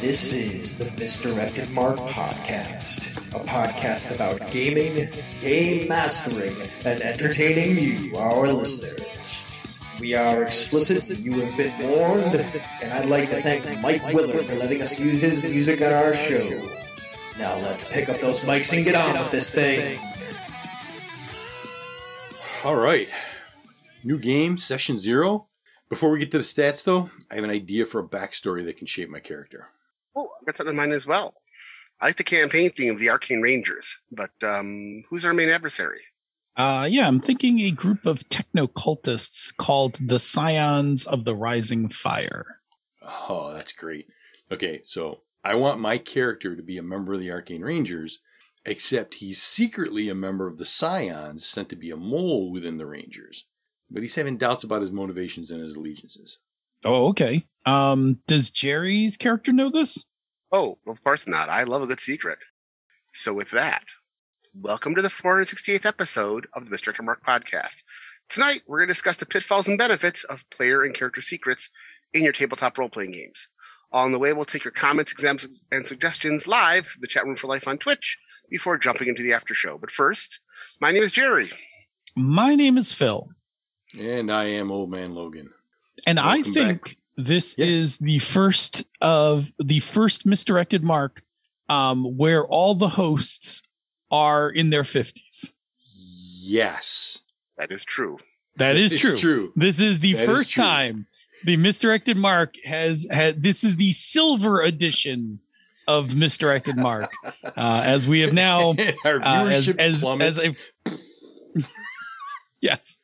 This is the Misdirected Mark Podcast, a podcast about gaming, game mastering, and entertaining you, our listeners. We are explicit, you have been warned, and I'd like to thank Mike Willard for letting us use his music on our show. Now let's pick up those mics and get on with this thing. All right. New game, session zero. Before we get to the stats, though, I have an idea for a backstory that can shape my character. Oh, I got something in mind as well. I like the campaign theme of the Arcane Rangers, but um, who's our main adversary? Uh, yeah, I'm thinking a group of techno cultists called the Scions of the Rising Fire. Oh, that's great. Okay, so I want my character to be a member of the Arcane Rangers, except he's secretly a member of the Scions sent to be a mole within the Rangers. But he's having doubts about his motivations and his allegiances. Oh, okay. Um, does Jerry's character know this? Oh, of course not. I love a good secret. So, with that, welcome to the 468th episode of the Mr. Mark podcast. Tonight, we're going to discuss the pitfalls and benefits of player and character secrets in your tabletop role playing games. On the way, we'll take your comments, exams, and suggestions live, the chat room for life on Twitch, before jumping into the after show. But first, my name is Jerry. My name is Phil. And I am Old Man Logan. And Welcome I think back. this Yeah. is the first of the first misdirected mark um, where all the hosts are in their 50s. Yes. That is true. That is It's true. true. This is the That is first true. time the misdirected mark has had this is the silver edition of misdirected mark uh, as we have now Our uh, as viewership as as a yes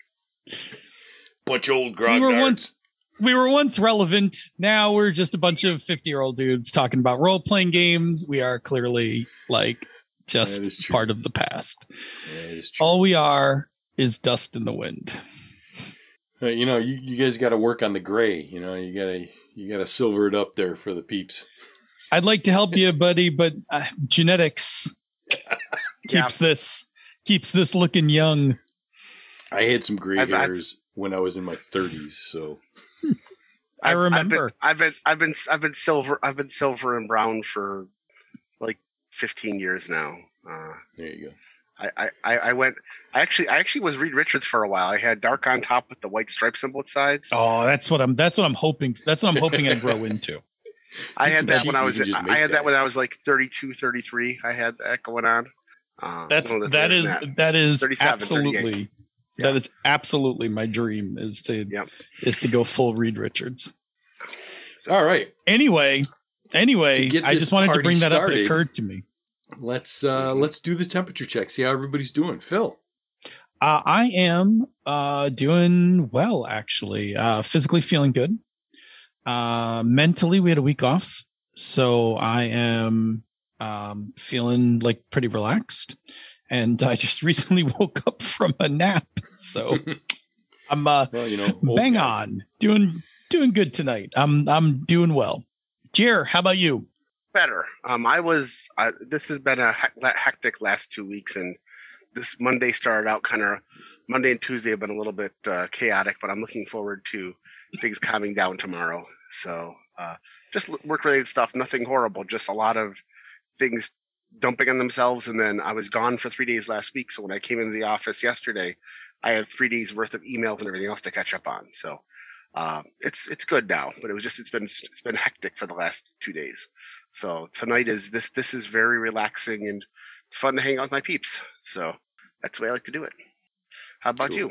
bunch of old we were once we were once relevant now we're just a bunch of 50 year old dudes talking about role playing games we are clearly like just part of the past Yeah, it is true. all we are is dust in the wind Uh, you know, you, you guys got to work on the gray. You know, you gotta you gotta silver it up there for the peeps. i'd like to help you buddy but uh, genetics Yeah. keeps this keeps this looking young I had some gray I've- I've- hairs when I was in my thirties, so I I've- remember. I've been, I've been, I've been, I've been silver, I've been silver and brown for like 15 years now. Uh, there you go. I, I, I I went. I actually, I actually was Reed Richards for a while. I had dark on top with the white stripes on both sides. oh that's what i'm that's what i'm hoping that's what i'm hoping i grow into I had that when I was, you can just I had that that. when I was like 32, 33. I had that going on. Uh, that's no, that's that later is than that is 37, absolutely Yeah. that is absolutely my dream is to Yep. is to go full reed richards All right, anyway anyway i just wanted to bring that up it occurred to me let's uh Mm-hmm. let's do the temperature check. See how everybody's doing. Phil, uh, i am uh doing well actually uh physically feeling good uh mentally we had a week off so i am um feeling like pretty relaxed and i just recently woke up from a nap so i'm uh well, you know, bang guy. on doing doing good tonight i'm i'm doing well jer how about you better. Um, I was. I, this has been a hec- hectic last two weeks, and this Monday started out kind of. Monday and Tuesday have been a little bit uh, chaotic, but I'm looking forward to things calming down tomorrow. So, uh, just work related stuff. Nothing horrible. Just a lot of things dumping on themselves. And then I was gone for three days last week. So when I came into the office yesterday, I had three days worth of emails and everything else to catch up on. So. Uh, it's it's good now, but it was just it's been it's been hectic for the last two days. So tonight is this this is very relaxing and it's fun to hang out with my peeps. So that's the way I like to do it. How about Cool. you?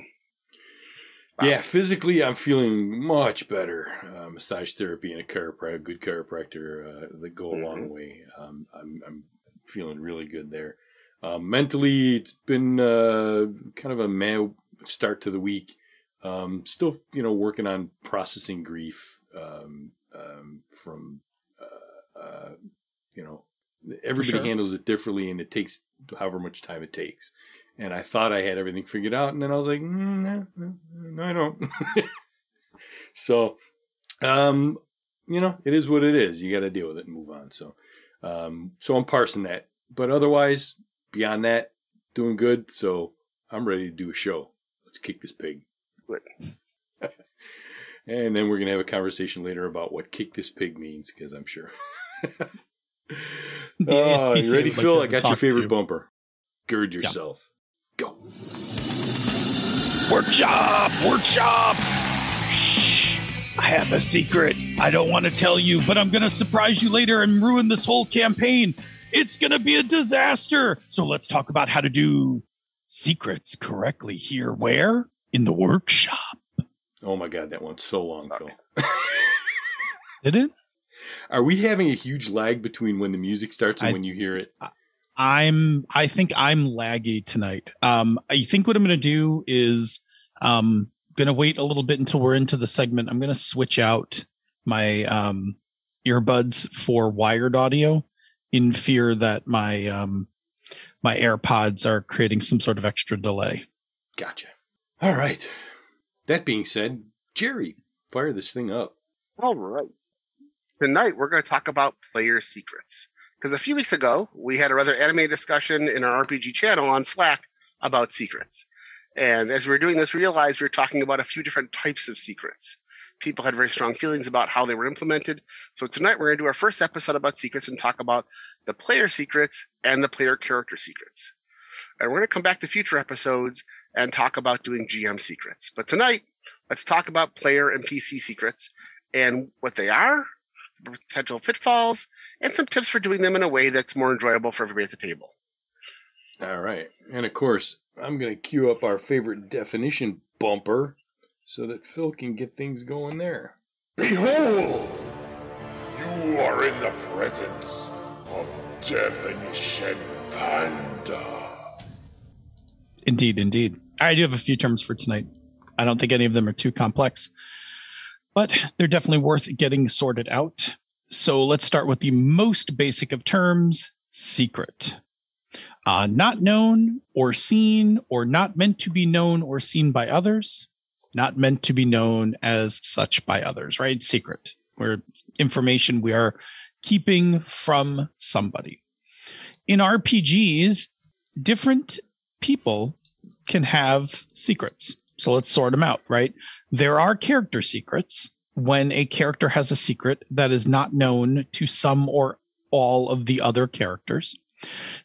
Wow. Yeah, physically, I'm feeling much better. Uh, massage therapy and a chiropractor, a good chiropractor, uh, that go a long Mm-hmm. way. Um, I'm, I'm feeling really good there. Uh, mentally, it's been uh, kind of a meh start to the week. Um, still, you know, working on processing grief um, um, from, uh, uh, you know, everybody sure. handles it differently, and it takes however much time it takes. And I thought I had everything figured out, and then I was like, mm, no, no, no, I don't. so, um, you know, it is what it is. You got to deal with it and move on. So, um, so I'm parsing that. But otherwise, beyond that, doing good. So I'm ready to do a show. Let's kick this pig. Good. and then we're gonna have a conversation later about what "kick this pig" means, because I'm sure The Oh, ASPCA you ready, would like Phil? I got your favorite to. bumper. Gird yourself. Go. Workshop! Workshop! Shh! I have a secret. I don't want to tell you, but I'm going to surprise you later and ruin this whole campaign. It's going to be a disaster. So let's talk about how to do secrets correctly here. Where? In the workshop. Oh my god, that went so long, Sorry. Phil. Did it? Are we having a huge lag between when the music starts and I- when you hear it? I'm I think I'm laggy tonight. Um I think what I'm gonna do is um gonna wait a little bit until we're into the segment. I'm gonna switch out my um earbuds for wired audio in fear that my um my AirPods are creating some sort of extra delay. Gotcha. All right. That being said, Jerry, fire this thing up. All right. Tonight we're going to talk about player secrets. Because a few weeks ago we had a rather animated discussion in our RPG channel on Slack about secrets. And as we were doing this, we realized we were talking about a few different types of secrets. People had very strong feelings about how they were implemented. So tonight we're going to do our first episode about secrets and talk about the player secrets and the player character secrets. And we're going to come back to future episodes and talk about doing GM secrets. But tonight, let's talk about player and PC secrets and what they are, the potential pitfalls, and some tips for doing them in a way that's more enjoyable for everybody at the table. All right. And of course, I'm going to cue up our favorite definition bumper so that Phil can get things going there. Behold! You are in the presence of Definition Panda. Indeed, indeed. I do have a few terms for tonight. I don't think any of them are too complex, but they're definitely worth getting sorted out. So let's start with the most basic of terms secret. Uh, not known or seen or not meant to be known or seen by others, not meant to be known as such by others, right? Secret, where information we are keeping from somebody. In RPGs, different people can have secrets. So let's sort them out, right? There are character secrets when a character has a secret that is not known to some or all of the other characters.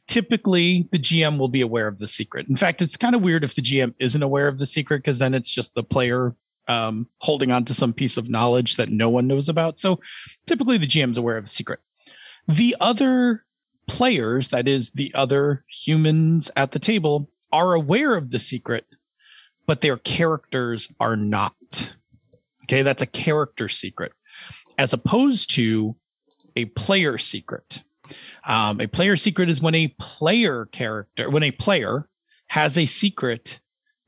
Typically, the GM will be aware of the secret. In fact, it's kind of weird if the GM isn't aware of the secret because then it's just the player um, holding on to some piece of knowledge that no one knows about. So typically, the GM's aware of the secret. The other players, that is, the other humans at the table, are aware of the secret, but their characters are not. Okay, that's a character secret, as opposed to a player secret. Um, a player secret is when a player character, when a player has a secret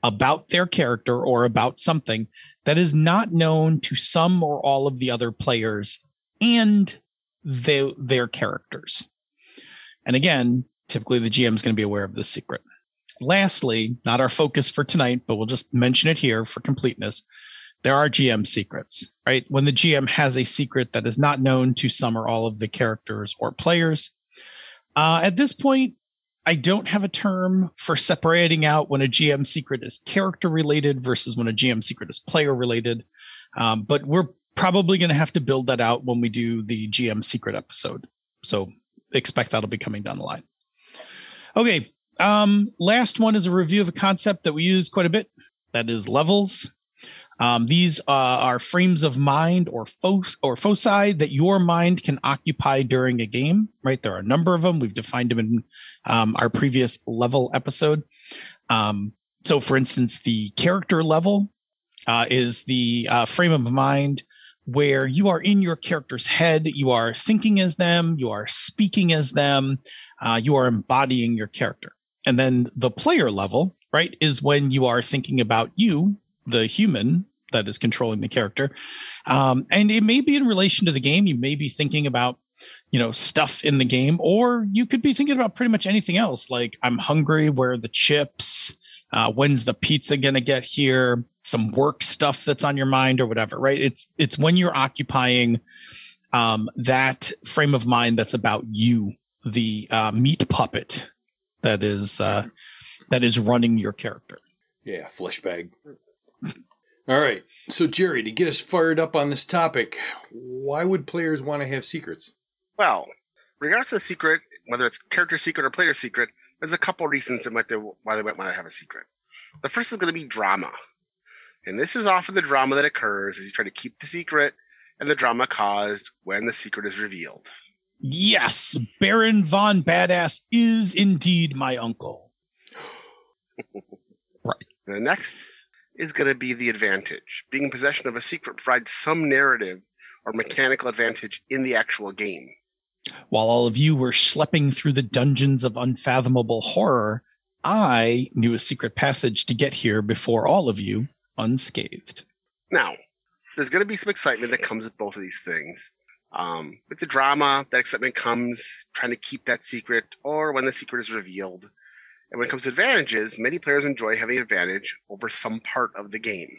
about their character or about something that is not known to some or all of the other players and their characters. And again, typically the GM is going to be aware of this secret. Lastly, not our focus for tonight, but we'll just mention it here for completeness. There are GM secrets, right? When the GM has a secret that is not known to some or all of the characters or players. Uh, at this point, I don't have a term for separating out when a GM secret is character related versus when a GM secret is player related. Um, but we're probably going to have to build that out when we do the GM secret episode. So expect that'll be coming down the line. Okay. Um, last one is a review of a concept that we use quite a bit. That is levels. Um, these uh, are frames of mind or or foci that your mind can occupy during a game. Right, there are a number of them. We've defined them in um, our previous level episode. Um, so, for instance, the character level uh, is the uh, frame of mind where you are in your character's head, you are thinking as them, you are speaking as them, uh, you are embodying your character. And then the player level, right, is when you are thinking about you, the human that is controlling the character. Um, and it may be in relation to the game. You may be thinking about, you know, stuff in the game, or you could be thinking about pretty much anything else. Like, I'm hungry, where are the chips? Uh, when's the pizza going to get here? Some work stuff that's on your mind or whatever, right? It's, it's when you're occupying um, that frame of mind that's about you, the uh, meat puppet that is, uh, that is running your character. Yeah, flesh bag. All right. So, Jerry, to get us fired up on this topic, why would players want to have secrets? Well, regardless of the secret, whether it's character secret or player secret, there's a couple reasons that might they, why they might want to have a secret. The first is going to be drama. And this is often the drama that occurs as you try to keep the secret and the drama caused when the secret is revealed. Yes, Baron Von Badass is indeed my uncle. Right. The next is going to be the advantage. Being in possession of a secret provides some narrative or mechanical advantage in the actual game. While all of you were schlepping through the dungeons of unfathomable horror, I knew a secret passage to get here before all of you unscathed. Now, there's going to be some excitement that comes with both of these things. Um, with the drama, that excitement comes trying to keep that secret or when the secret is revealed. And when it comes to advantages, many players enjoy having advantage over some part of the game.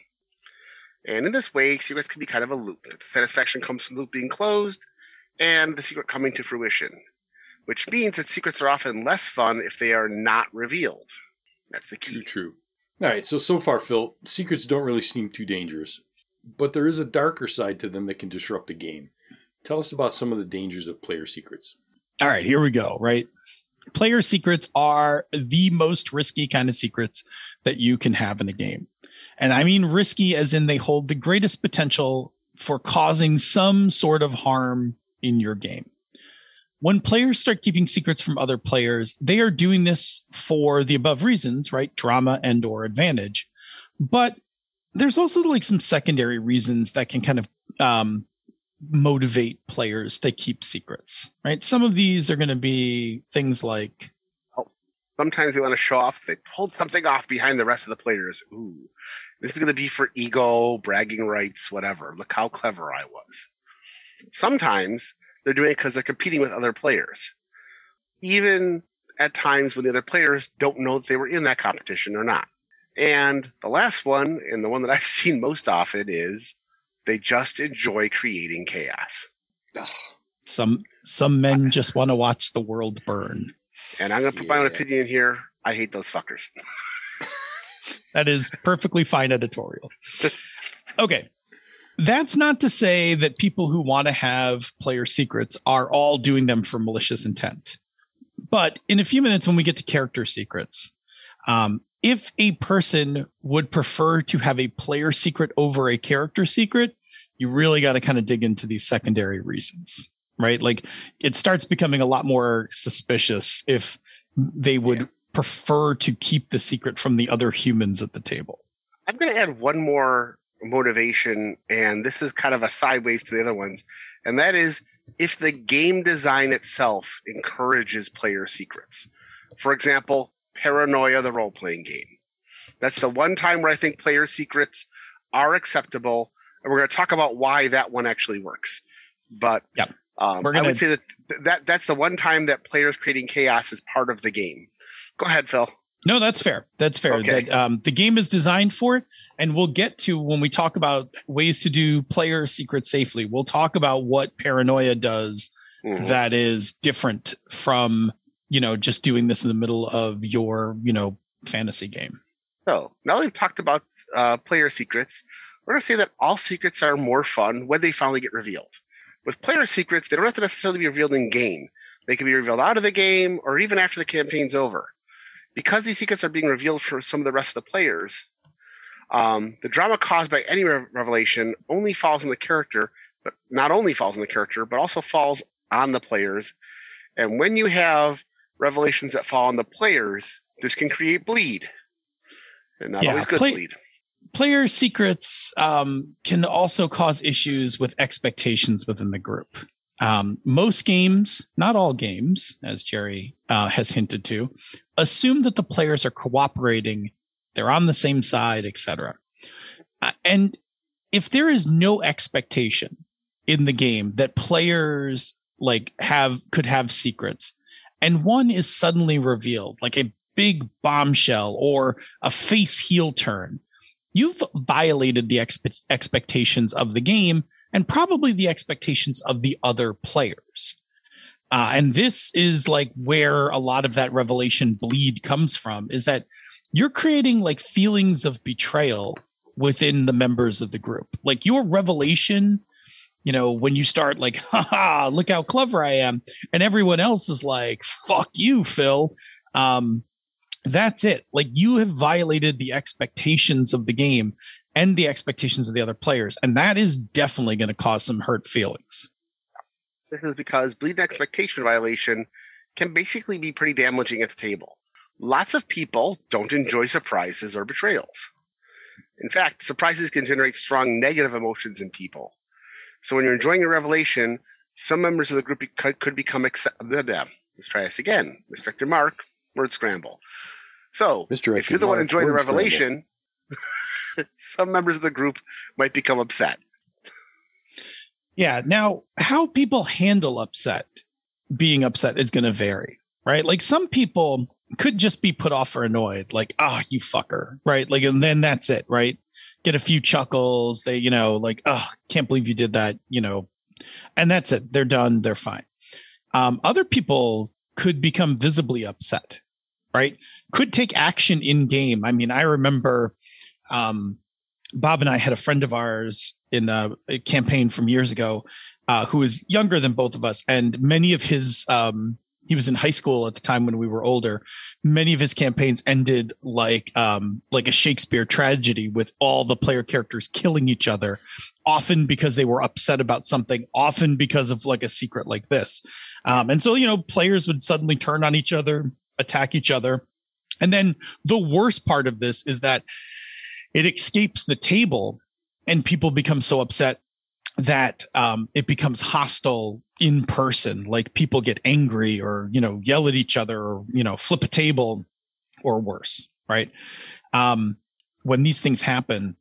And in this way, secrets can be kind of a loop. The satisfaction comes from the loop being closed and the secret coming to fruition, which means that secrets are often less fun if they are not revealed. That's the True, key. true. All right, so so far, Phil, secrets don't really seem too dangerous, but there is a darker side to them that can disrupt a game. Tell us about some of the dangers of player secrets. All right, here we go, right? Player secrets are the most risky kind of secrets that you can have in a game. And I mean risky as in they hold the greatest potential for causing some sort of harm in your game. When players start keeping secrets from other players, they are doing this for the above reasons, right? Drama and or advantage. But there's also like some secondary reasons that can kind of um, motivate players to keep secrets, right? Some of these are going to be things like, Oh, Sometimes they want to show off, they hold something off behind the rest of the players. Ooh, this is going to be for ego, bragging rights, whatever. Look how clever I was. Sometimes they're doing it because they're competing with other players. Even at times when the other players don't know that they were in that competition or not. And the last one, and the one that I've seen most often, is they just enjoy creating chaos. some some men just want to watch the world burn. And I'm going to put my own opinion here. I hate those fuckers. That is perfectly fine editorial. Okay. That's not to say that people who want to have player secrets are all doing them for malicious intent. But in a few minutes, when we get to character secrets, um, if a person would prefer to have a player secret over a character secret, you really got to kind of dig into these secondary reasons, right? Like it starts becoming a lot more suspicious if they would prefer to keep the secret from the other humans at the table. I'm going to add one more motivation, and this is kind of a sideways to the other ones, and that is if the game design itself encourages player secrets. For example, Paranoia, the role playing game. That's the one time where I think player secrets are acceptable, and we're going to talk about why that one actually works. But Yep. um, We're I gonna- would say that, that that's the one time that players creating chaos is part of the game. Go ahead, Phil. No, that's fair. That's fair. Okay. That um, the game is designed for it, and we'll get to when we talk about ways to do player secrets safely. We'll talk about what paranoia does Mhm. that is different from you know just doing this in the middle of your you know fantasy game. So now that we've talked about uh, player secrets, we're going to say that all secrets are more fun when they finally get revealed. With player secrets, they don't have to necessarily be revealed in game. They can be revealed out of the game or even after the campaign's over. Because these secrets are being revealed for some of the rest of the players, um, the drama caused by any re- revelation only falls on the character, but not only falls on the character, but also falls on the players. And when you have revelations that fall on the players, this can create bleed. And not Yeah, always good play- bleed. Player secrets um, can also cause issues with expectations within the group. Um, most games, not all games, as Jerry uh, has hinted to, assume that the players are cooperating, they're on the same side, etc. Uh, and if there is no expectation in the game that players like have could have secrets, and one is suddenly revealed, like a big bombshell or a face heel turn, you've violated the expe- expectations of the game and probably the expectations of the other players. Uh, and this is like where a lot of that revelation bleed comes from is that you're creating like feelings of betrayal within the members of the group. Like your revelation you know, when you start like, haha, look how clever I am, and everyone else is like, fuck you, Phil. Um, that's it. Like you have violated the expectations of the game and the expectations of the other players. And that is definitely going to cause some hurt feelings. This is because bleed expectation violation can basically be pretty damaging at the table. Lots of people don't enjoy surprises or betrayals. In fact, surprises can generate strong negative emotions in people. So when you're enjoying a revelation, some members of the group could, could become accept- Let's try this again. Restricted mark, word scramble. So Misdirected if you're the one enjoying the revelation, some members of the group might become upset. Yeah. Now, how people handle upset, being upset is going to vary, right? Like some people could just be put off or annoyed, like, ah, you fucker, right? Like, and then that's it, right? Get a few chuckles. They, you know, like, oh, can't believe you did that, you know, and that's it. They're done. They're fine. Um, other people could become visibly upset, right? Could take action in game. I mean, I remember um, Bob and I had a friend of ours in a, a campaign from years ago uh, who was younger than both of us, and many of his um, he was in high school at the time when we were older. Many of his campaigns ended like um, like a Shakespeare tragedy with all the player characters killing each other, often because they were upset about something, often because of like a secret like this. Um, and so you know, players would suddenly turn on each other, attack each other, and then the worst part of this is that it escapes the table and people become so upset that um, it becomes hostile in person like people get angry or you know yell at each other or you know flip a table or worse right? Um, when these things happen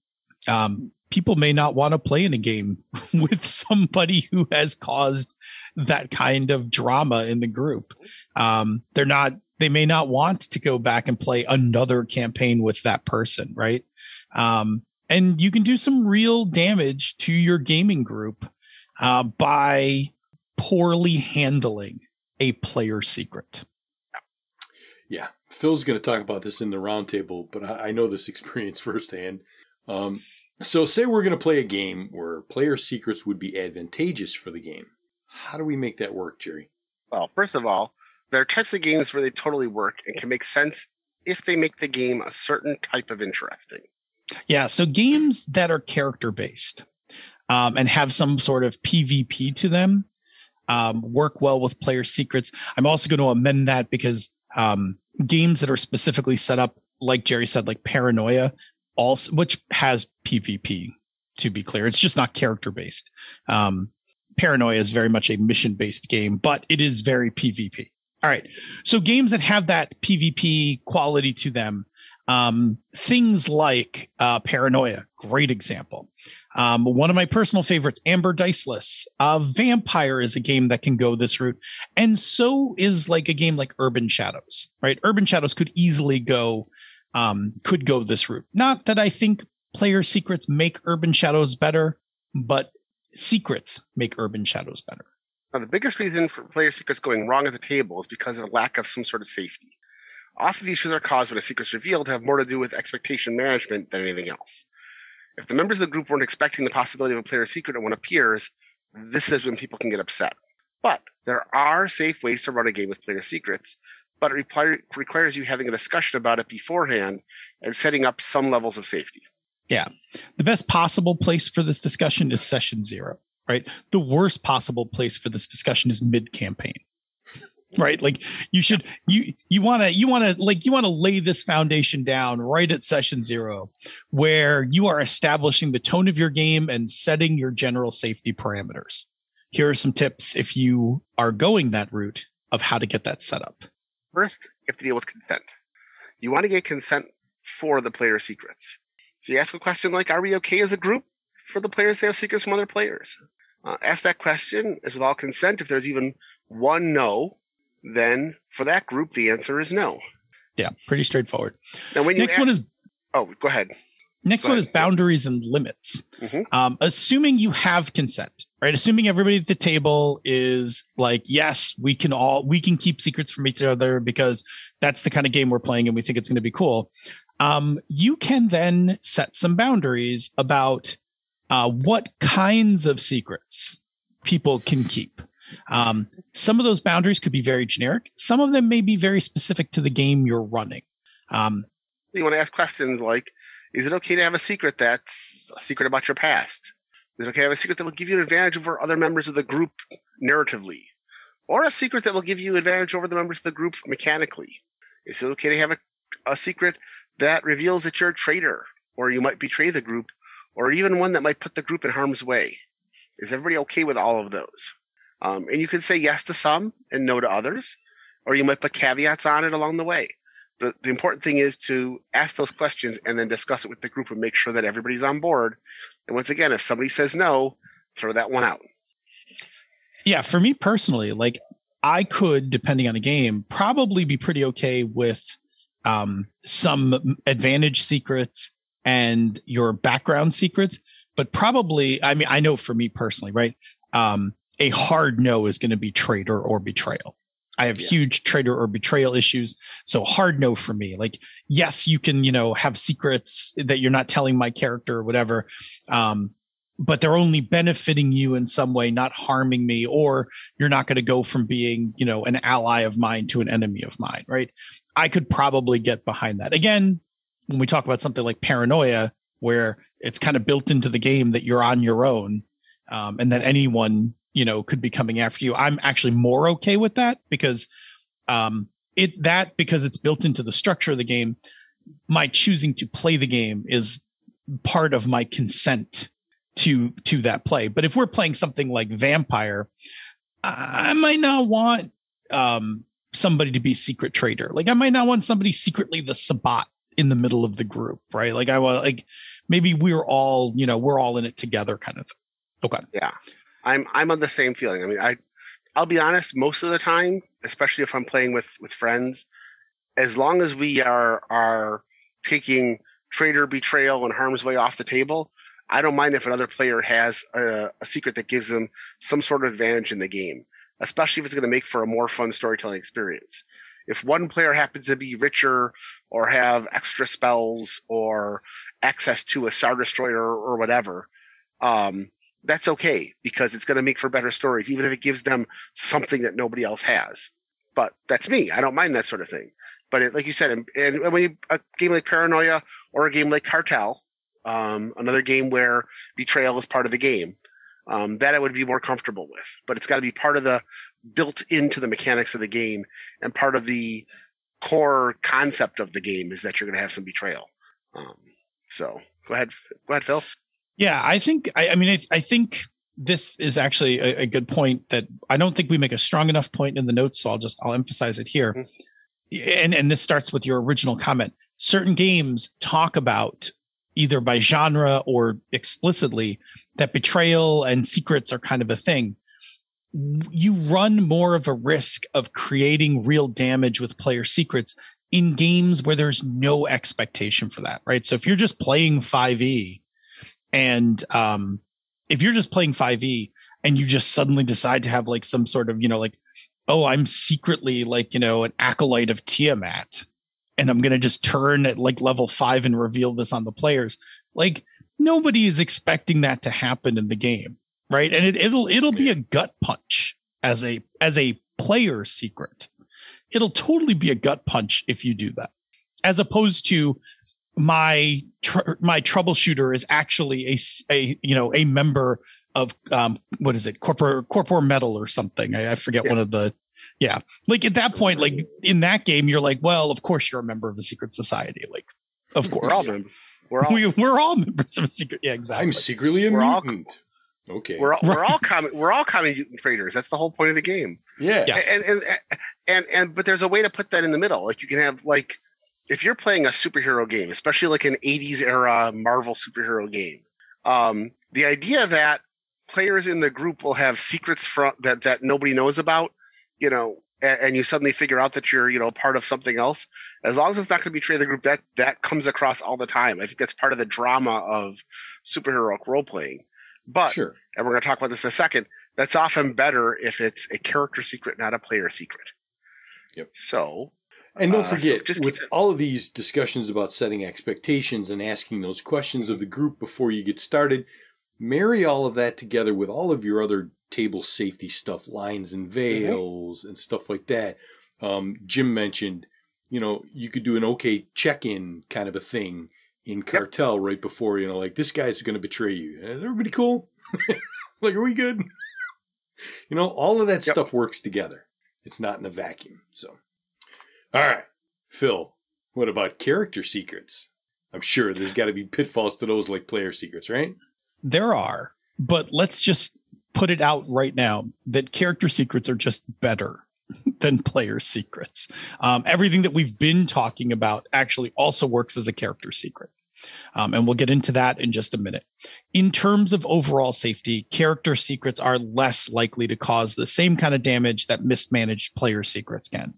um, people may not want to play in a game with somebody who has caused that kind of drama in the group. Um, they're not they may not want to go back and play another campaign with that person right? Um, and you can do some real damage to your gaming group uh, by poorly handling a player secret. Yeah, Phil's going to talk about this in the roundtable, but I, I know this experience firsthand. Um, so, say we're going to play a game where player secrets would be advantageous for the game. How do we make that work, Jerry? Well, first of all, there are types of games where they totally work and can make sense if they make the game a certain type of interesting. Yeah, so games that are character based um, and have some sort of PvP to them um, work well with player secrets. I'm also going to amend that because um, games that are specifically set up, like Jerry said, like Paranoia, also which has PvP. To be clear, it's just not character based. Um, Paranoia is very much a mission based game, but it is very PvP. All right, so games that have that PvP quality to them um, things like uh, Paranoia, great example. Um, one of my personal favorites, Amber Diceless. Uh, Vampire is a game that can go this route, and so is like a game like Urban Shadows. Right, Urban Shadows could easily go, um, could go this route. Not that I think player secrets make Urban Shadows better, but secrets make Urban Shadows better. Now, the biggest reason for player secrets going wrong at the table is because of a lack of some sort of safety. Often these issues are caused when a secret is revealed have more to do with expectation management than anything else. If the members of the group weren't expecting the possibility of a player secret and one appears, this is when people can get upset. But there are safe ways to run a game with player secrets, but it require, requires you having a discussion about it beforehand and setting up some levels of safety. Yeah. The best possible place for this discussion is session zero, right? The worst possible place for this discussion is mid campaign. Right. Like you should, you, you want to, you want to, like, you want to lay this foundation down right at session zero, where you are establishing the tone of your game and setting your general safety parameters. Here are some tips if you are going that route of how to get that set up. First, you have to deal with consent. You want to get consent for the player secrets. So you ask a question like, are we okay as a group for the players to have secrets from other players? Uh, ask that question as with all consent. If there's even one no, then for that group, the answer is no. Yeah. Pretty straightforward. Now, when you Next ask- one is oh, go ahead. Next Go one ahead. is boundaries and limits. Mhm. Um, assuming you have consent, right? Assuming everybody at the table is like, yes, we can all we can keep secrets from each other because that's the kind of game we're playing and we think it's going to be cool. Um, you can then set some boundaries about uh, what kinds of secrets people can keep. Um, some of those boundaries could be very generic. Some of them may be very specific to the game you're running. Um, You want to ask questions like, is it okay to have a secret that's a secret about your past? Is it okay to have a secret that will give you an advantage over other members of the group narratively? Or a secret that will give you advantage over the members of the group mechanically? Is it okay to have a, a secret that reveals that you're a traitor, or you might betray the group, or even one that might put the group in harm's way? Is everybody okay with all of those? Um, and you can say yes to some and no to others, or you might put caveats on it along the way. But the important thing is to ask those questions and then discuss it with the group and make sure that everybody's on board. And once again, if somebody says no, throw that one out. yeah, for me personally, like I could, depending on the game, probably be pretty okay with um, some advantage secrets and your background secrets, but probably, I mean, I know for me personally, right? Um, a hard no is going to be traitor or betrayal. I have Yeah. huge traitor or betrayal issues. So hard no for me. Like, yes, you can, you know, have secrets that you're not telling my character or whatever. Um, but they're only benefiting you in some way, not harming me, or you're not going to go from being, you know, an ally of mine to an enemy of mine, right? I could probably get behind that. Again, when we talk about something like paranoia, where it's kind of built into the game that you're on your own, um, and that anyone, you know, could be coming after you, I'm actually more okay with that because um, it that because it's built into the structure of the game. My choosing to play the game is part of my consent to to that play. But if we're playing something like Vampire, I might not want um somebody to be secret traitor. Like I might not want somebody secretly the Sabbat in the middle of the group, right? Like I want like maybe we're all, you know, we're all in it together kind of thing. Okay. Yeah, I'm I'm on the same feeling. I mean, I I'll be honest. Most of the time, especially if I'm playing with with friends, as long as we are are taking traitor, betrayal, and harm's way off the table, I don't mind if another player has a, a secret that gives them some sort of advantage in the game, especially if it's going to make for a more fun storytelling experience. If one player happens to be richer or have extra spells or access to a star destroyer or whatever, um, that's okay because it's going to make for better stories, even if it gives them something that nobody else has. But that's me. I don't mind that sort of thing. But it, like you said, and, and when you, a game like Paranoia or a game like Cartel, um, another game where betrayal is part of the game, um, that I would be more comfortable with. But it's got to be part of the built into the mechanics of the game and part of the core concept of the game is that you're going to have some betrayal. Um, so go ahead, go ahead, Phil. Yeah, I think I, I mean I, I think this is actually a, a good point that I don't think we make a strong enough point in the notes, so I'll just I'll emphasize it here. Mhm. And and this starts with your original comment. Certain games talk about either by genre or explicitly that betrayal and secrets are kind of a thing. You run more of a risk of creating real damage with player secrets in games where there's no expectation for that, right? So if you're just playing 5e and um if you're just playing 5e and you just suddenly decide to have like some sort of, you know, like oh, I'm secretly like, you know, an acolyte of Tiamat and I'm going to just turn at like level 5 and reveal this on the players. Like nobody is expecting that to happen in the game, right? And it, it'll it'll be a gut punch as a as a player secret. It'll totally be a gut punch if you do that. As opposed to my tr- my troubleshooter is actually a, s- a you know a member of um what is it corpor Corpore Metal or something I, I forget Yeah. one of the yeah like at that point like in that game you're like well of course you're a member of the secret society like of We're all course members. We're all we, we're all members of a secret yeah exactly I'm secretly a We're all- mutant. okay. we're all, we're all common we're all common mutant traders. That's the whole point of the game. yeah. Yes. And, and and and but there's a way to put that in the middle. Like you can have like if you're playing a superhero game, especially like an 80s era Marvel superhero game, um, the idea that players in the group will have secrets from that that nobody knows about, you know, and, and you suddenly figure out that you're you know part of something else. As long as it's not going to betray the group, that that comes across all the time. I think that's part of the drama of superhero role playing. But Sure. and we're going to talk about this in a second. That's often better if it's a character secret, not a player secret. Yep. So, And don't Uh, so forget, with all of these discussions about setting expectations and asking those questions of the group before you get started, marry all of that together with all of your other table safety stuff, lines and veils and stuff like that. Um, Jim mentioned, you know, you could do an okay check-in kind of a thing in cartel right before, you know, like this guy's going to betray you. Is everybody cool? like, are we good? you know, all of that Yep. stuff works together. It's not in a vacuum. So, all right, Phil, what about character secrets? I'm sure there's got to be pitfalls to those like player secrets, right? There are, but let's just put it out right now that character secrets are just better than player secrets. Um, everything that we've been talking about actually also works as a character secret. Um, and we'll get into that in just a minute. In terms of overall safety, character secrets are less likely to cause the same kind of damage that mismanaged player secrets can.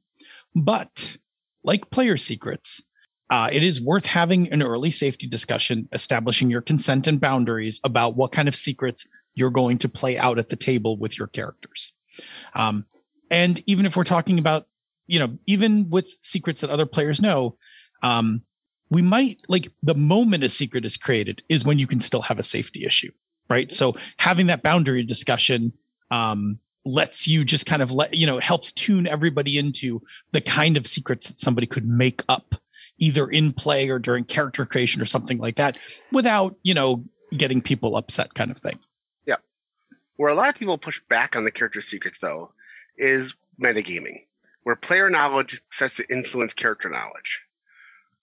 But like player secrets, uh, it is worth having an early safety discussion, establishing your consent and boundaries about what kind of secrets you're going to play out at the table with your characters. Um, and even if we're talking about, you know, even with secrets that other players know, um, we might like the moment a secret is created is when you can still have a safety issue, right? So having that boundary discussion um, lets you just kind of let you know helps tune everybody into the kind of secrets that somebody could make up either in play or during character creation or something like that without you know getting people upset kind of thing Yeah, Where a lot of people push back on the character secrets, though, is metagaming, where player knowledge starts to influence character knowledge.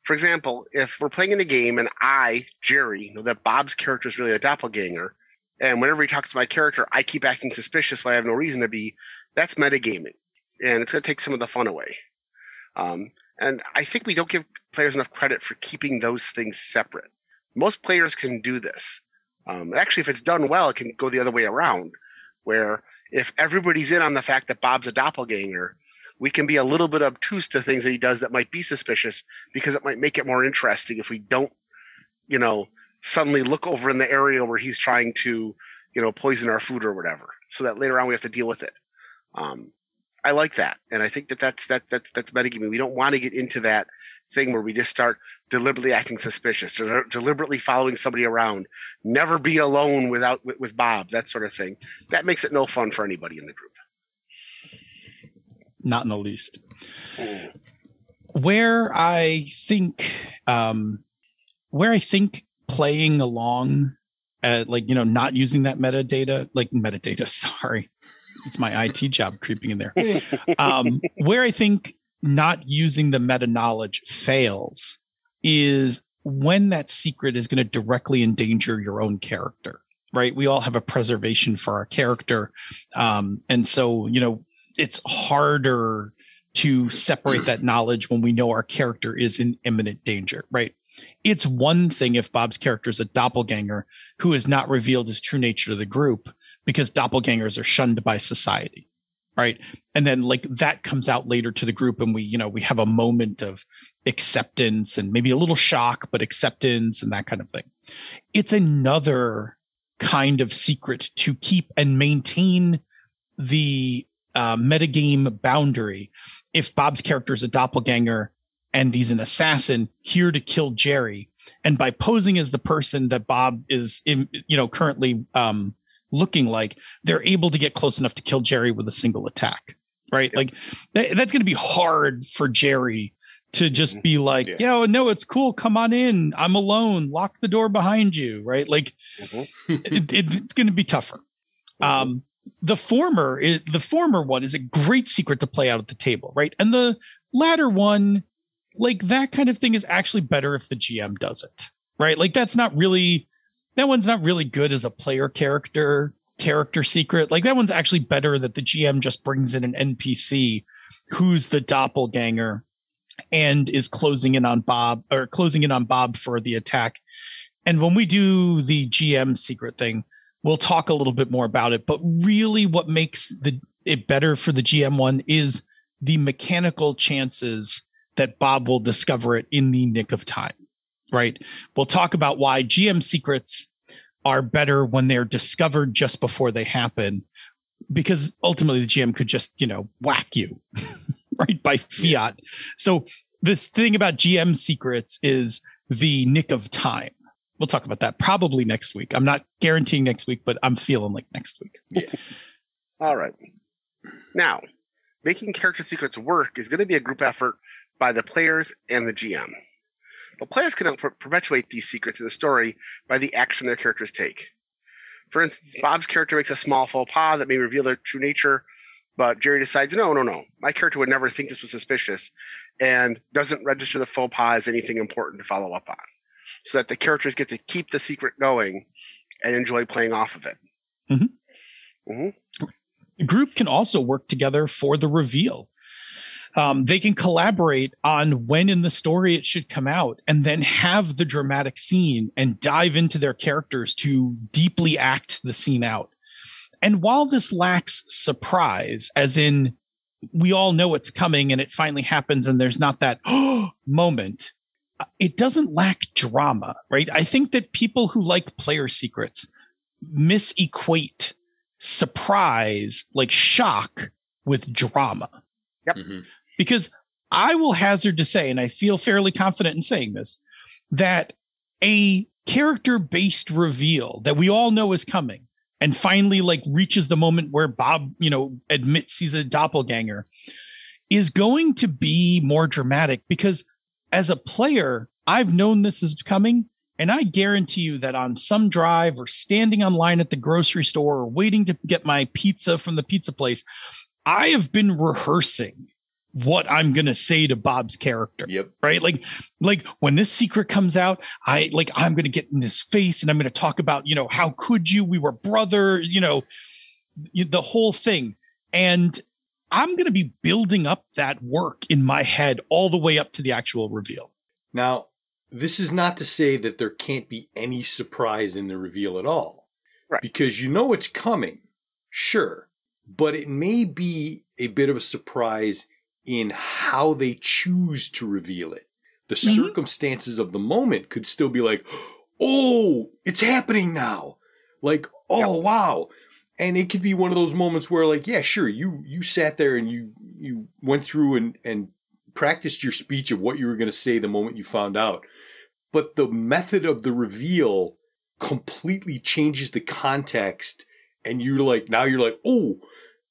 For example, if we're playing in a game and I, Jerry, know that Bob's character is really a doppelganger, and whenever he talks to my character, I keep acting suspicious when I have no reason to be, that's metagaming. And it's going to take some of the fun away. Um, and I think we don't give players enough credit for keeping those things separate. Most players can do this. Um, actually, if it's done well, it can go the other way around, where if everybody's in on the fact that Bob's a doppelganger, we can be a little bit obtuse to things that he does that might be suspicious because it might make it more interesting if we don't, you know, suddenly look over in the area where he's trying to, you know, poison our food or whatever, so that later on we have to deal with it. Um, I like that, and I think that that's that that's that's metagaming. We don't want to get into that thing where we just start deliberately acting suspicious, del- deliberately following somebody around, never be alone without with, with Bob, that sort of thing. That makes it no fun for anybody in the group. not in the least where i think um where i think playing along at like you know not using that metadata like metadata sorry. It's my it job creeping in there. Um where i think not using the meta knowledge fails is when that secret is going to directly endanger your own character right? We all have a preservation for our character um and so you know it's harder to separate that knowledge when we know our character is in imminent danger, right? It's one thing if Bob's character is a doppelganger who has not revealed his true nature to the group because doppelgangers are shunned by society, right? And then like that comes out later to the group and we, you know, we have a moment of acceptance and maybe a little shock, but acceptance and that kind of thing. It's another kind of secret to keep and maintain the uh, metagame boundary. If Bob's character is a doppelganger and he's an assassin here to kill Jerry, and by posing as the person that Bob is, in, you know, currently um, looking like, they're able to get close enough to kill Jerry with a single attack, right? Like that, that's going to be hard for Jerry to just be like, Yeah. yo, no, it's cool. Come on in. I'm alone. Lock the door behind you, right? Like it, it- it's going to be tougher. Um, the former the former one is a great secret to play out at the table, right? And the latter one, like that kind of thing, is actually better if the GM does it, right? Like that's not really that one's not really good as a player character character secret. Like that one's actually better that the GM just brings in an NPC who's the doppelganger and is closing in on Bob or closing in on Bob for the attack. And when we do the GM secret thing, we'll talk a little bit more about it. But really, what makes the it better for the GM one is the mechanical chances that Bob will discover it in the nick of time. Right? We'll talk about why GM secrets are better when they're discovered just before they happen, because ultimately the GM could just you know whack you right by fiat. So this thing about GM secrets is the nick of time we'll talk about that probably next week. I'm not guaranteeing next week, but I'm feeling like next week. All right. Now, making character secrets work is going to be a group effort by the players and the GM. The players can per- perpetuate these secrets in the story by the action their characters take. For instance, Bob's character makes a small faux pas that may reveal their true nature, but Jerry decides, no, no, no, my character would never think this was suspicious and doesn't register the faux pas as anything important to follow up on. So that the characters get to keep the secret going and enjoy playing off of it. Mm-hmm. Mm-hmm. The group can also work together for the reveal. Um, they can collaborate on when in the story it should come out and then have the dramatic scene and dive into their characters to deeply act the scene out. And while this lacks surprise, as in we all know it's coming and it finally happens and there's not that moment, uh, it doesn't lack drama, right? I think that people who like player secrets misequate surprise, like shock, with drama. Mhm. Because I will hazard to say, and I feel fairly confident in saying this, that a character based reveal that we all know is coming and finally like reaches the moment where Bob, you know, admits he's a doppelganger is going to be more dramatic because as a player, I've known this is coming. And I guarantee you that on some drive or standing online at the grocery store or waiting to get my pizza from the pizza place, I have been rehearsing what I'm going to say to Bob's character Yep. right like like when this secret comes out i like i'm going to get in his face and i'm going to talk about you know how could you we were brother you know the whole thing and i'm going to be building up that work in my head all the way up to the actual reveal Now, this is not to say that there can't be any surprise in the reveal at all. Right. Because you know it's coming, sure. But it may be a bit of a surprise in how they choose to reveal it. The Mhm. circumstances of the moment could still be like, oh, it's happening now. Like, oh, wow. And it could be one of those moments where, like, yeah, sure, you you sat there and you you went through and and practiced your speech of what you were going to say the moment you found out. But the method of the reveal completely changes the context. And you're like, now you're like, oh,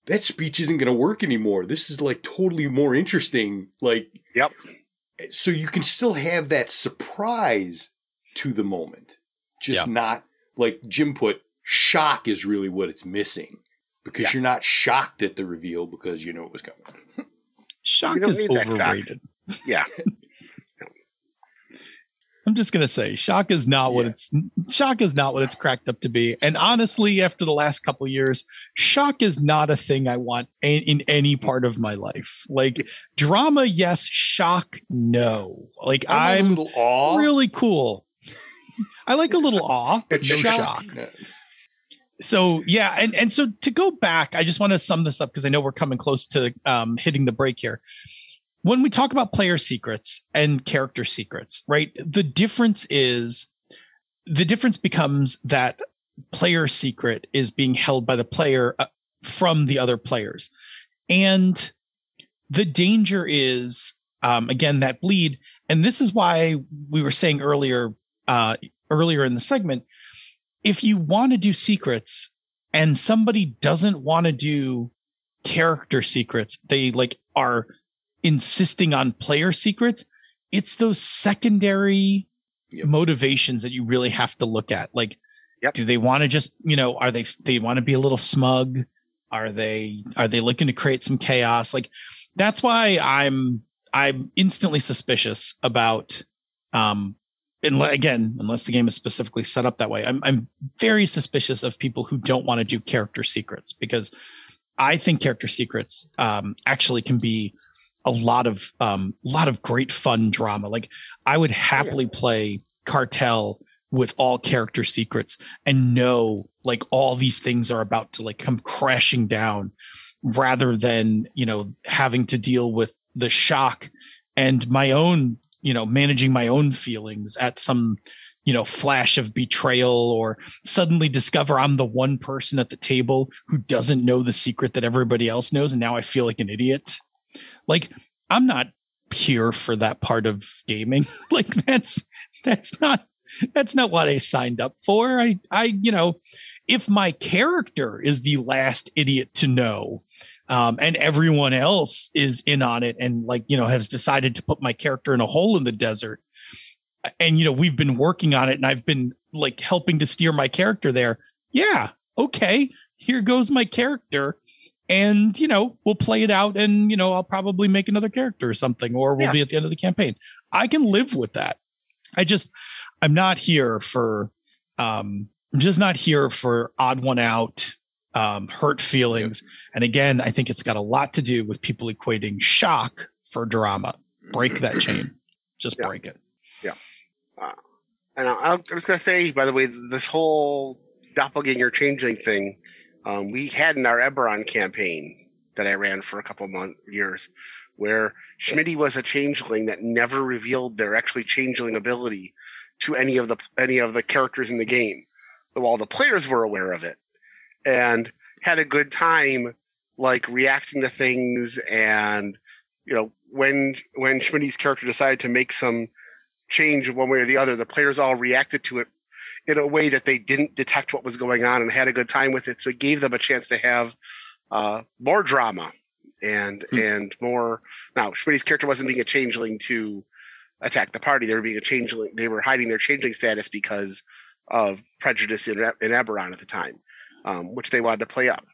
that speech isn't going to work anymore. This is like totally more interesting. Like, Yep. So you can still have that surprise to the moment. Just Yeah. not like Jim put, shock is really what it's missing. Because Yeah. you're not shocked at the reveal because you know it was coming. shock is need that shock. overrated Yeah. i'm just going to say shock is not what it's shock is not what it's cracked up to be. And honestly after the last couple years shock is not a thing i want in, in any part of my life. Like drama yes shock no. Like I like a i'm little really cool. I like a little awe but no Shock. shock No. so yeah and and so to go back i just want to sum this up because i know we're coming close to um, hitting the break here when we talk about player secrets and character secrets right the difference is the difference becomes that player secret is being held by the player uh, from the other players. And the danger is um, again that bleed and this is why we were saying earlier uh, earlier in the segment if you want to do secrets and somebody doesn't want to do character secrets, they like are insisting on player secrets. It's those secondary Yep. motivations that you really have to look at. Like, Yep. do they want to just, you know, are they, they want to be a little smug? Are they, are they looking to create some chaos? Like, that's why I'm, I'm instantly suspicious about, um, and again, unless the game is specifically set up that way, I'm, I'm very suspicious of people who don't want to do character secrets because I think character secrets um, actually can be a lot of um, lot of great fun drama. Like I would happily play Cartel with all character secrets and know like all these things are about to like come crashing down rather than you know having to deal with the shock and my own you know managing my own feelings at some you know flash of betrayal or suddenly discover i'm the one person at the table who doesn't know the secret that everybody else knows and now i feel like an idiot like i'm not here for that part of gaming like that's that's not that's not what I signed up for. I, I, you know, if my character is the last idiot to know, um, and everyone else is in on it and like, you know, has decided to put my character in a hole in the desert. And, you know, we've been working on it and I've been like helping to steer my character there. Yeah. Okay. Here goes my character. And, you know, we'll play it out and, you know, I'll probably make another character or something, or we'll Yeah. be at the end of the campaign. I can live with that. I just, I'm not here for, um, I'm just not here for odd one out, um, hurt feelings. And again, I think it's got a lot to do with people equating shock for drama. Break that chain. Just Yeah. break it. Yeah. And I, I was going to say, by the way, this whole doppelganger changing thing, um, we had in our Eberron campaign that I ran for a couple months years, where Schmitty was a changeling that never revealed their actually changeling ability to any of the any of the characters in the game, while the players were aware of it, and had a good time like reacting to things and you know when when Schmitty's character decided to make some change one way or the other, the players all reacted to it in a way that they didn't detect what was going on and had a good time with it. So it gave them a chance to have uh, more drama and Hmm. and more. Now, Schmitty's character wasn't being a changeling to attack the party; they were being a changeling. They were hiding their changeling status because of prejudice in in Eberron at the time, um, which they wanted to play up.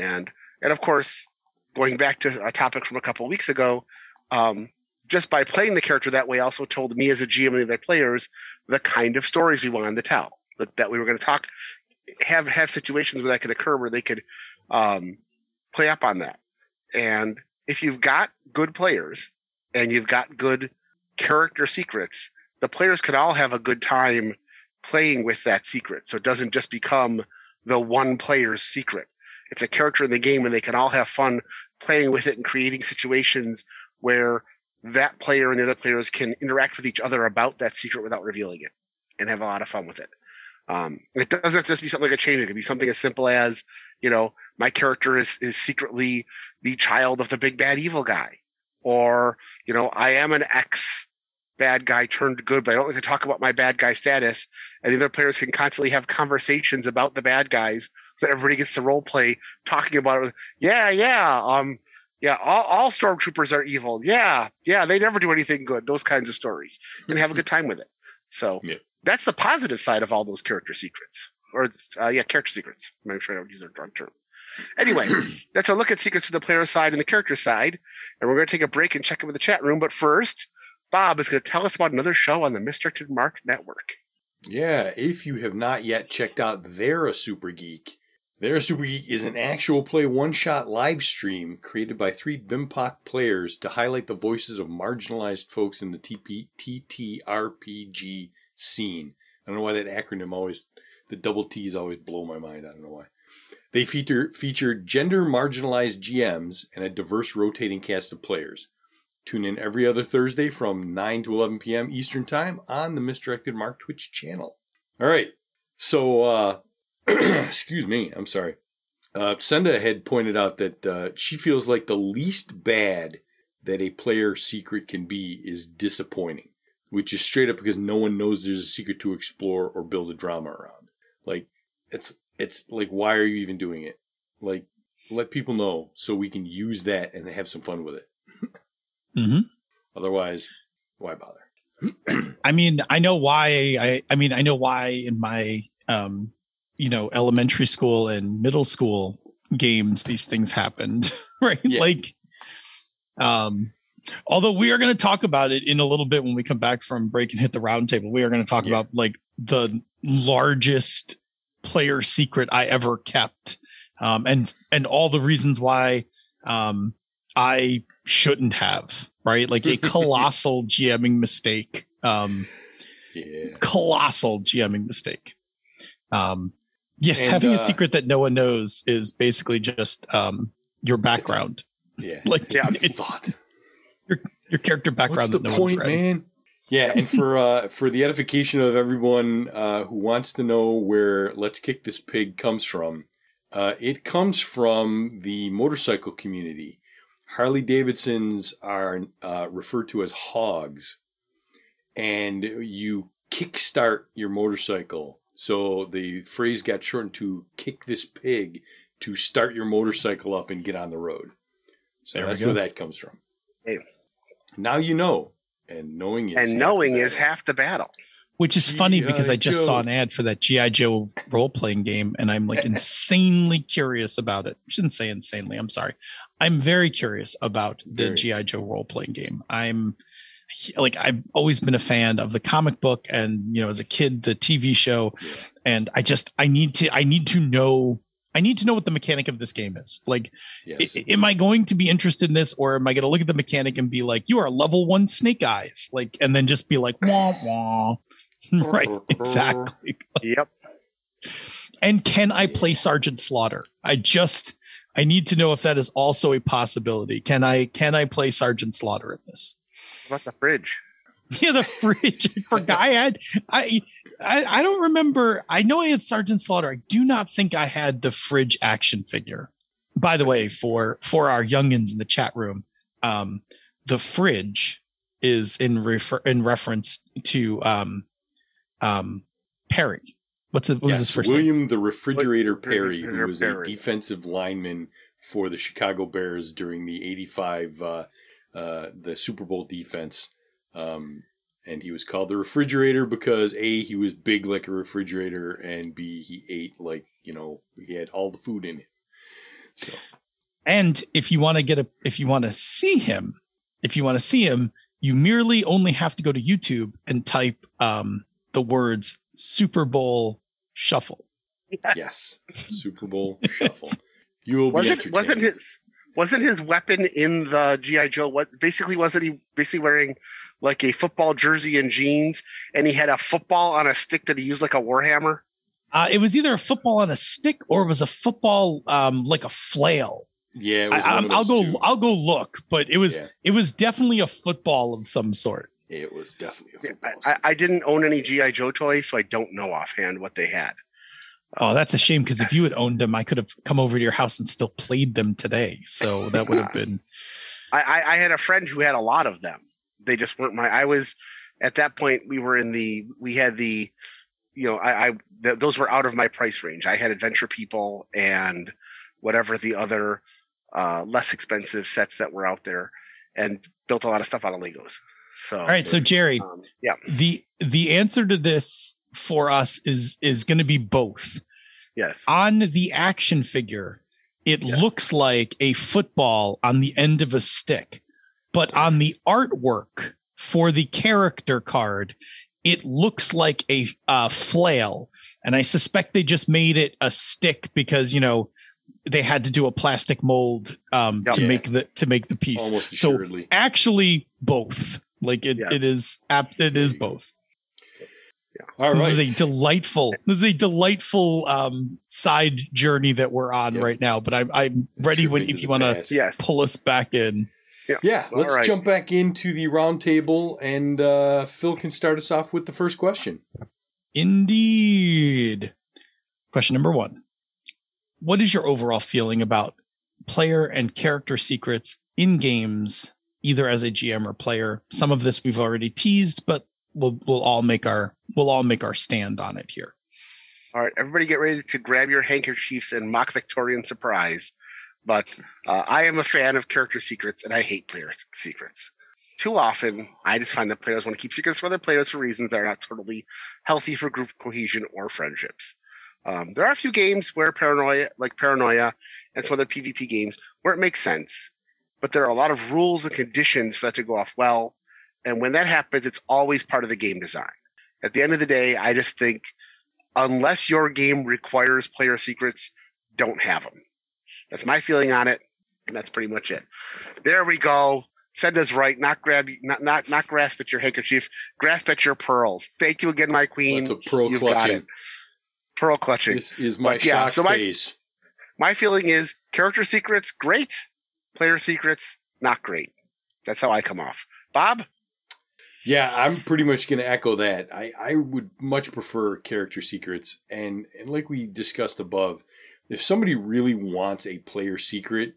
And and of course, going back to a topic from a couple of weeks ago. Um, just by playing the character that way also told me as a GM and the other players the kind of stories we wanted to tell. That, that we were going to talk, have have situations where that could occur where they could um, play up on that. And if you've got good players and you've got good character secrets, the players could all have a good time playing with that secret. So it doesn't just become the one player's secret. It's a character in the game and they can all have fun playing with it and creating situations where that player and the other players can interact with each other about that secret without revealing it and have a lot of fun with it. Um, it doesn't have to just be something like a chain. It could be something as simple as, you know, my character is, is secretly the child of the big bad evil guy. Or, you know, I am an ex bad guy turned good, but I don't like to talk about my bad guy status. And the other players can constantly have conversations about the bad guys so that everybody gets to role play talking about it. Yeah, yeah. Um, yeah, all, all stormtroopers are evil. Yeah, yeah, they never do anything good. Those kinds of stories, and have a good time with it. So Yeah. that's the positive side of all those character secrets, or it's uh, yeah, character secrets. Make sure I don't use the wrong term. Anyway, that's our look at secrets to the player side and the character side, and we're going to take a break and check in with the chat room. But first, Bob is going to tell us about another show on the Misdirected Mark Network. Yeah, if you have not yet checked out They're a Super Geek, They're a Super Geek is an actual play one shot live stream created by three BIMPOC players to highlight the voices of marginalized folks in the TP, TTRPG scene. I don't know why that acronym always, the double T's always blow my mind. I don't know why. They feature, feature gender marginalized GMs and a diverse rotating cast of players. Tune in every other Thursday from 9 to 11 p.m. Eastern Time on the Misdirected Mark Twitch channel. All right. So, uh, excuse me. I'm sorry. Uh, Senda had pointed out that uh, she feels like the least bad that a player secret can be is disappointing, which is straight up because no one knows there's a secret to explore or build a drama around. Like, it's it's like, why are you even doing it? Like, let people know so we can use that and have some fun with it. hmm Otherwise, why bother? I mean, I know why. I I mean, I know why in my um, you know, elementary school and middle school games these things happened, right? Yeah. Like, um, although we are going to talk about it in a little bit when we come back from break and hit the round table. We are going to talk Yeah. about like the largest player secret I ever kept, um, and and all the reasons why um, I shouldn't have. Right, like a colossal GMing mistake. Um, Yeah. colossal GMing mistake. Um, yes, And, having uh, a secret that no one knows is basically just um, your background, Yeah. like Yeah, it's Thought. your character background. What's the no point, read. man? Yeah, and for uh, for the edification of everyone uh, who wants to know where "Let's Kick This Pig" comes from, uh, it comes from the motorcycle community. Harley Davidsons are uh, referred to as hogs, and you kickstart your motorcycle. So the phrase got shortened to "kick this pig" to start your motorcycle up and get on the road. So There that's where that comes from. Hey. Now you know, and knowing is half and the knowing is battle. half the battle. Which is funny because I G.I. just saw an ad for that GI Joe role playing game, and I'm like insanely curious about it. I shouldn't say insanely. I'm sorry. I'm very curious about the GI Joe role playing game. I'm like I've always been a fan of the comic book, and you know, as a kid, the TV show, and I just I need to I need to know. I need to know what the mechanic of this game is. Like, Yes. I- am I going to be interested in this, or am I going to look at the mechanic and be like, "You are level one Snake Eyes," like, and then just be like, "Wah wah." right, exactly. Yep. And can I play Sergeant Slaughter? I just I need to know if that is also a possibility. Can I can I play Sergeant Slaughter in this? What about the fridge? Yeah, the fridge. I forgot I had I, I I don't remember. I know I had Sergeant Slaughter. I do not think I had the fridge action figure. By the way, for for our youngins in the chat room, um, the fridge is in refer in reference to um um Perry. What's it? What was Yes, his first name? William the Refrigerator Perry, who Refrigerator was a defensive lineman for the Chicago Bears during the '85 uh, uh, the Super Bowl defense. Um, and he was called the Refrigerator because a he was big like a refrigerator, and b he ate like you know he had all the food in him. So And if you want to get a, if you want to see him, if you want to see him, you merely only have to go to YouTube and type um, the words Super Bowl Shuffle. yes, Super Bowl shuffle. You will be Wasn't entertained. wasn't his wasn't his weapon in the GI Joe? What basically wasn't he basically wearing like a football jersey and jeans, and he had a football on a stick that he used like a warhammer? Uh, it was either a football on a stick or it was a football um, like a flail. yeah, it I, was one I'm- of I'll go. two. I'll go look, but it was Yeah. it was definitely a football of some sort. It was definitely a football. I, I didn't own any GI Joe toys, so I don't know offhand what they had. Oh, that's a shame because if you had owned them, I could have come over to your house and still played them today. So that would have been. I, I, had a friend who had a lot of them. They just weren't my. I was at that point. We were in the. We had the. You know, I, I th- those were out of my price range. I had Adventure People and whatever the other uh, less expensive sets that were out there, and built a lot of stuff out of Legos. So All right, so Jerry, um, yeah, the the answer to this for us is is going to be both. yes, On the action figure, it Yeah. looks like a football on the end of a stick, but on the artwork for the character card, it looks like a uh, flail. And I suspect they just made it a stick because you know they had to do a plastic mold um, to Yeah. make the to make the piece. so actually, both. Like it, Yeah. it is apt. It is both. All This right. is a delightful. This is a delightful um, side journey that we're on Yeah. right now. But I'm I'm ready when if you want to yes. pull us back in. Yeah, All let's right. jump back into the roundtable, and uh, Phil can start us off with the first question. Indeed. Question number one: What is your overall feeling about player and character secrets in games, either as a GM or player? Some of this we've already teased, but we'll we'll all make our we'll all make our stand on it here. All right, everybody get ready to grab your handkerchiefs and mock Victorian surprise. But uh, I am a fan of character secrets and I hate player secrets. Too often, I just find that players want to keep secrets for their players for reasons that are not totally healthy for group cohesion or friendships. Um, there are a few games where paranoia, like Paranoia and some other PvP games, where it makes sense. But there are a lot of rules and conditions for that to go off well. And when that happens, it's always part of the game design. At the end of the day, I just think unless your game requires player secrets, don't have them. That's my feeling on it, and that's pretty much it. There we go. Send us right. Not grab, not not not grasp at your handkerchief. Grasp at your pearls. Thank you again, my queen. That's a pearl You've got clutching. it. Pearl clutching. This is my But yeah, so my- phase. My feeling is character secrets, great. Player secrets, not great. That's how I come off. Bob, Yeah, I'm pretty much going to echo that. I, I would much prefer character secrets. And, and like we discussed above, if somebody really wants a player secret,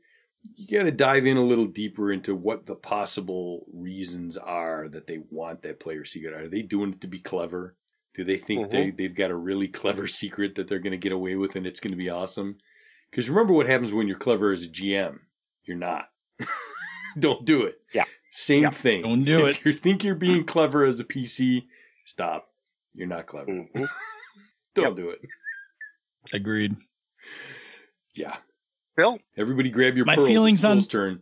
you got to dive in a little deeper into what the possible reasons are that they want that player secret. Are they doing it to be clever? Do they think they, mm-hmm. they've got a really clever secret that they're going to get away with and it's going to be awesome? Because remember what happens when you're clever as a GM. You're not. Don't do it. Yeah. Same Yeah. thing. Don't do it. if you think you're being clever as a PC, stop. You're not clever. Mhm. Don't Yep. do it. Agreed. Yeah. Phil, Everybody grab your My pearls. feelings on- turn.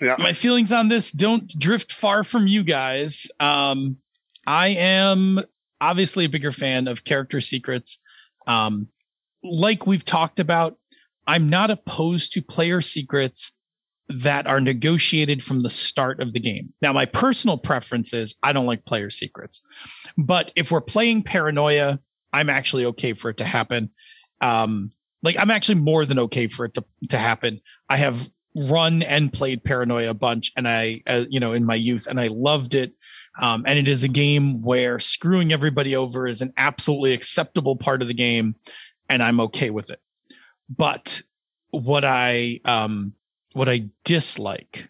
yeah, my feelings on this don't drift far from you guys. Um, I am obviously a bigger fan of character secrets. Um, like we've talked about, I'm not opposed to player secrets that are negotiated from the start of the game. Now, my personal preference is I don't like player secrets, but if we're playing paranoia, I'm actually okay for it to happen. Um, like I'm actually more than okay for it to, to happen. I have run and played paranoia a bunch and i uh, you know in my youth and i loved it um, and it is a game where screwing everybody over is an absolutely acceptable part of the game and i'm okay with it but what i um what i dislike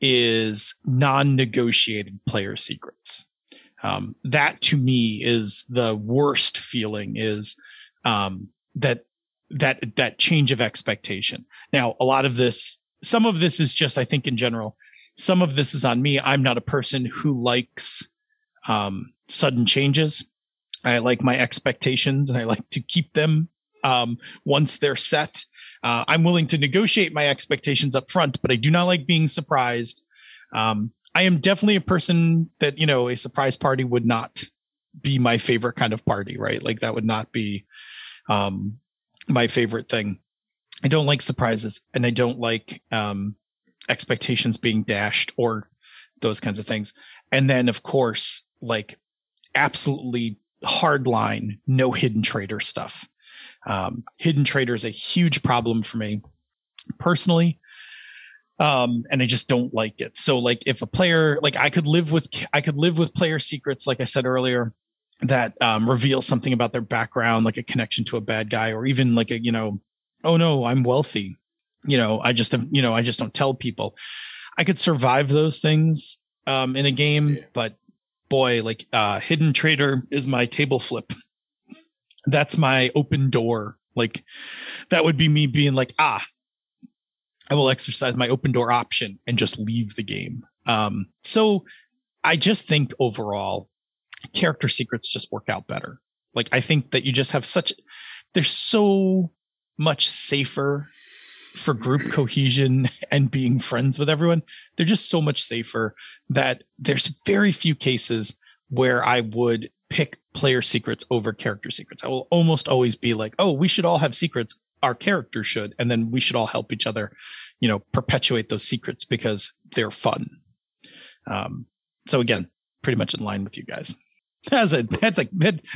is non-negotiated player secrets um that to me is the worst feeling is um that that that change of expectation now, a lot of this, some of this is just, I think, in general. Some of this is on me. I'm not a person who likes um, sudden changes. I like my expectations and I like to keep them um, once they're set. Uh, I'm willing to negotiate my expectations up front, but I do not like being surprised. Um, I am definitely a person that, you know, a surprise party would not be my favorite kind of party, right? Like that would not be um, my favorite thing. I don't like surprises and I don't like um, expectations being dashed or those kinds of things. And then, of course, like absolutely hardline, no hidden traitor stuff. Um, hidden traitor is a huge problem for me personally. Um, and I just don't like it. So like if a player, like I could live with, I could live with player secrets, like I said earlier, that um, reveal something about their background, like a connection to a bad guy, or even like a, you know, oh no, I'm wealthy. You know, I just, you know, I just don't tell people. I could survive those things um, in a game, Yeah. but boy, like uh, hidden traitor is my table flip. That's my open door. Like that would be me being like, ah, I will exercise my open door option and just leave the game. Um, so I just think overall, character secrets just work out better. Like I think that you just have such, they're so much safer for group cohesion and being friends with everyone. They're just so much safer that there's very few cases where I would pick player secrets over character secrets. I will almost always be like, oh, we should all have secrets. Our character should, and then we should all help each other, you know, perpetuate those secrets because they're fun. Um, so again, pretty much in line with you guys. That's a that's a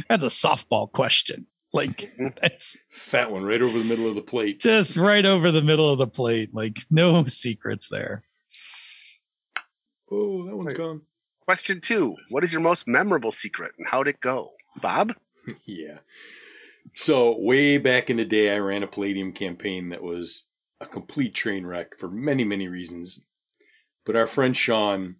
that's a softball question. Like that's Fat one right over the middle of the plate. just right over the middle of the plate. Like no secrets there. Oh, that one's Wait. gone. Question two: What is your most memorable secret, and how'd it go, Bob? yeah. So way back in the day, I ran a Palladium campaign that was a complete train wreck for many, many reasons. But our friend Sean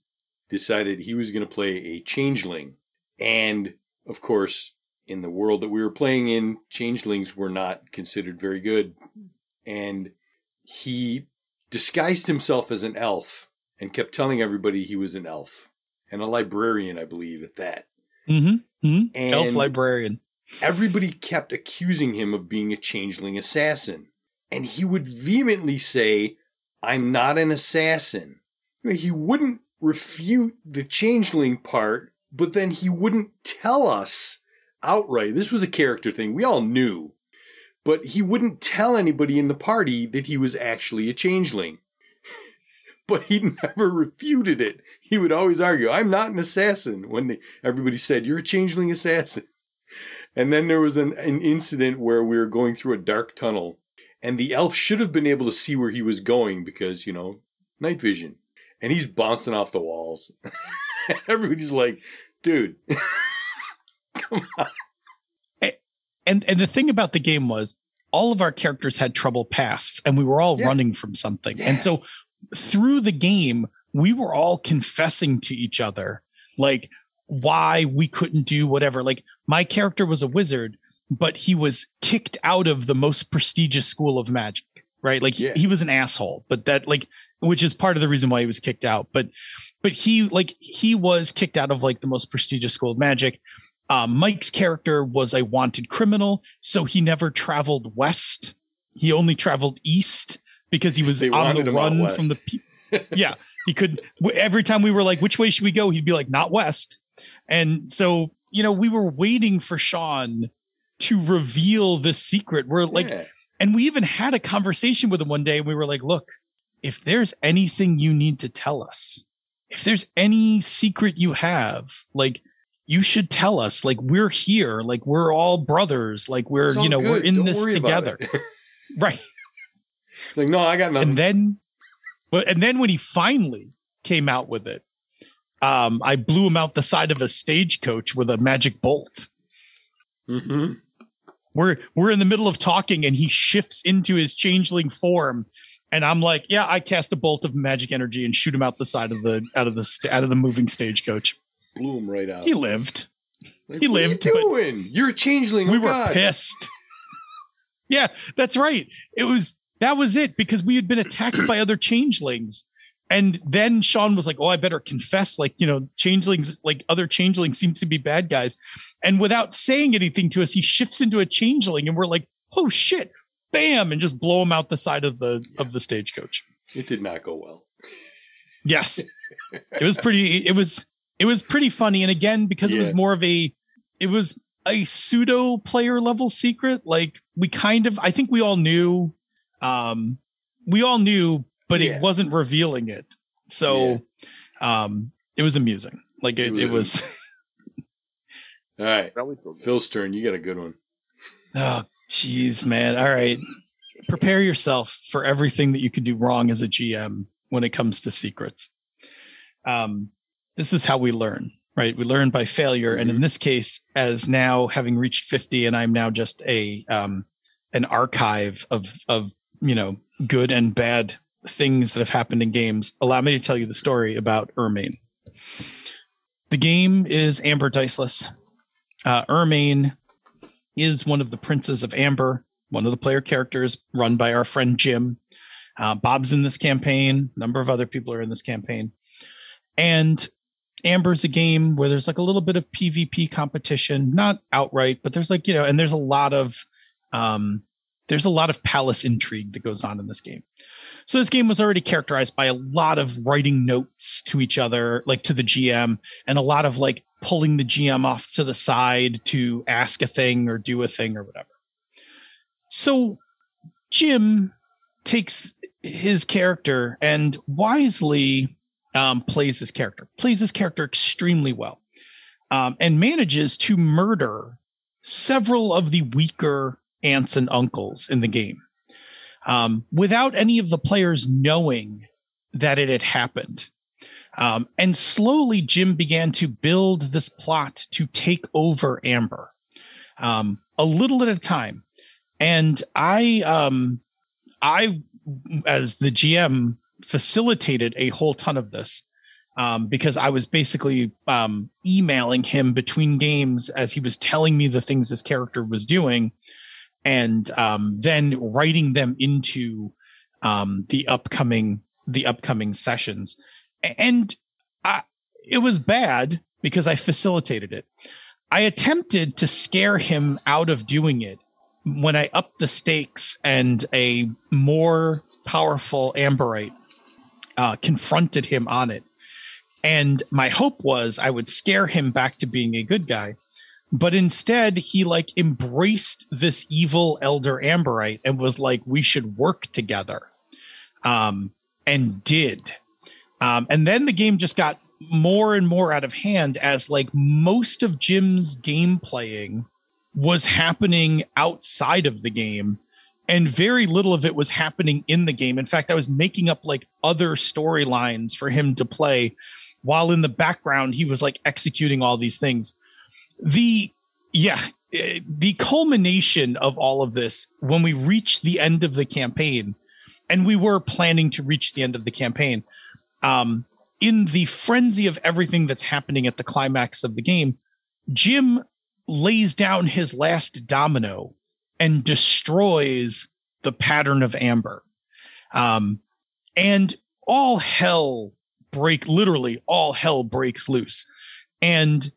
decided he was going to play a changeling. And of course, in the world that we were playing in, changelings were not considered very good. And he disguised himself as an elf and kept telling everybody he was an elf and a librarian, I believe, at that. Mm-hmm. mm-hmm. And Elf librarian. everybody kept accusing him of being a changeling assassin. And he would vehemently say, I'm not an assassin. He wouldn't refute the changeling part, but then he wouldn't tell us outright. This was a character thing. We all knew. But he wouldn't tell anybody in the party that he was actually a changeling. But he never refuted it. He would always argue, I'm not an assassin, when they, everybody said, You're a changeling assassin. And then there was an, an incident where we were going through a dark tunnel, and the elf should have been able to see where he was going because, you know, night vision. And he's bouncing off the walls. Everybody's like, dude, come on. And and the thing about the game was all of our characters had trouble pasts and we were all Yeah. running from something. Yeah. And so through the game, we were all confessing to each other like why we couldn't do whatever. Like my character was a wizard, but he was kicked out of the most prestigious school of magic, right? Like Yeah. he, he was an asshole, but that like which is part of the reason why he was kicked out. But but he like he was kicked out of like the most prestigious school of magic. Um, Mike's character was a wanted criminal, so he never traveled west. He only traveled east because he was They on the run from the. Pe- yeah, he could. Every time we were like, "Which way should we go?" He'd be like, "Not west." And so you know, we were waiting for Sean to reveal the secret. We're like, Yeah. and we even had a conversation with him one day. And we were like, look, if there's anything you need to tell us, if there's any secret you have, like you should tell us. Like we're here. Like we're all brothers. Like we're, you know, we're in Don't this together. Right. Like, no, I got nothing. And then, but and then when he finally came out with it, um, I blew him out the side of a stagecoach with a magic bolt. hmm we're we're in the middle of talking and he shifts into his changeling form and i'm like yeah i cast a bolt of magic energy and shoot him out the side of the out of the out of the moving stagecoach Blew him right out. he lived Like, he what are lived, you doing? You're a changeling. we oh were God. pissed yeah that's right it was that was it because we had been attacked by other changelings. And then sean was like oh i better confess like you know changelings like other changelings seem to be bad guys. And without saying anything to us he shifts into a changeling and we're like oh shit. Bam and just blow him out the side of the of the stagecoach. It did not go well. yes. It was pretty it was it was pretty funny. And again because it was more of a it was a pseudo player level secret like we kind of i think we all knew um we all knew but Yeah. it wasn't revealing it so um it was amusing like it, It it was- was All right. That was. Phil's turn. You got a good one. oh jeez man all right prepare yourself for everything that you could do wrong as a gm when it comes to secrets um this is how we learn right we learn by failure and in this case as now having reached 50 and i'm now just a um an archive of of you know good and bad things that have happened in games allow me to tell you the story about ermaine the game is amber diceless. Uh ermaine is one of the princes of amber one of the player characters run by our friend jim. Uh, bob's in this campaign a number of other people are in this campaign. And Amber's a game where there's like a little bit of PvP competition, not outright, but there's like, you know, and there's a lot of um there's a lot of palace intrigue that goes on in this game. So this game was already characterized by a lot of writing notes to each other, like to the GM, and a lot of like pulling the GM off to the side to ask a thing or do a thing or whatever. So Jim takes his character and wisely um, plays his character, plays his character extremely well, um, and manages to murder several of the weaker aunts and uncles in the game um, without any of the players knowing that it had happened. Um, and slowly, Jim began to build this plot to take over Amber, um, a little at a time. And I, um, I, as the GM, facilitated a whole ton of this um, because I was basically um, emailing him between games as he was telling me the things this character was doing, and um, then writing them into um, the upcoming the upcoming sessions. And I, it was bad because I facilitated it. I attempted to scare him out of doing it when I upped the stakes and a more powerful Amberite uh, confronted him on it. And my hope was I would scare him back to being a good guy. But instead, he like embraced this evil elder Amberite and was like, we should work together. Um, and did. Um, and then the game just got more and more out of hand as like most of Jim's game playing was happening outside of the game and very little of it was happening in the game. In fact, I was making up like other storylines for him to play while in the background he was like executing all these things. The yeah, eh, the culmination of all of this when we reached the end of the campaign and we were planning to reach the end of the campaign um in the frenzy of everything that's happening at the climax of the game, Jim lays down his last domino and destroys the pattern of amber. Um, and all hell break literally all hell breaks loose. And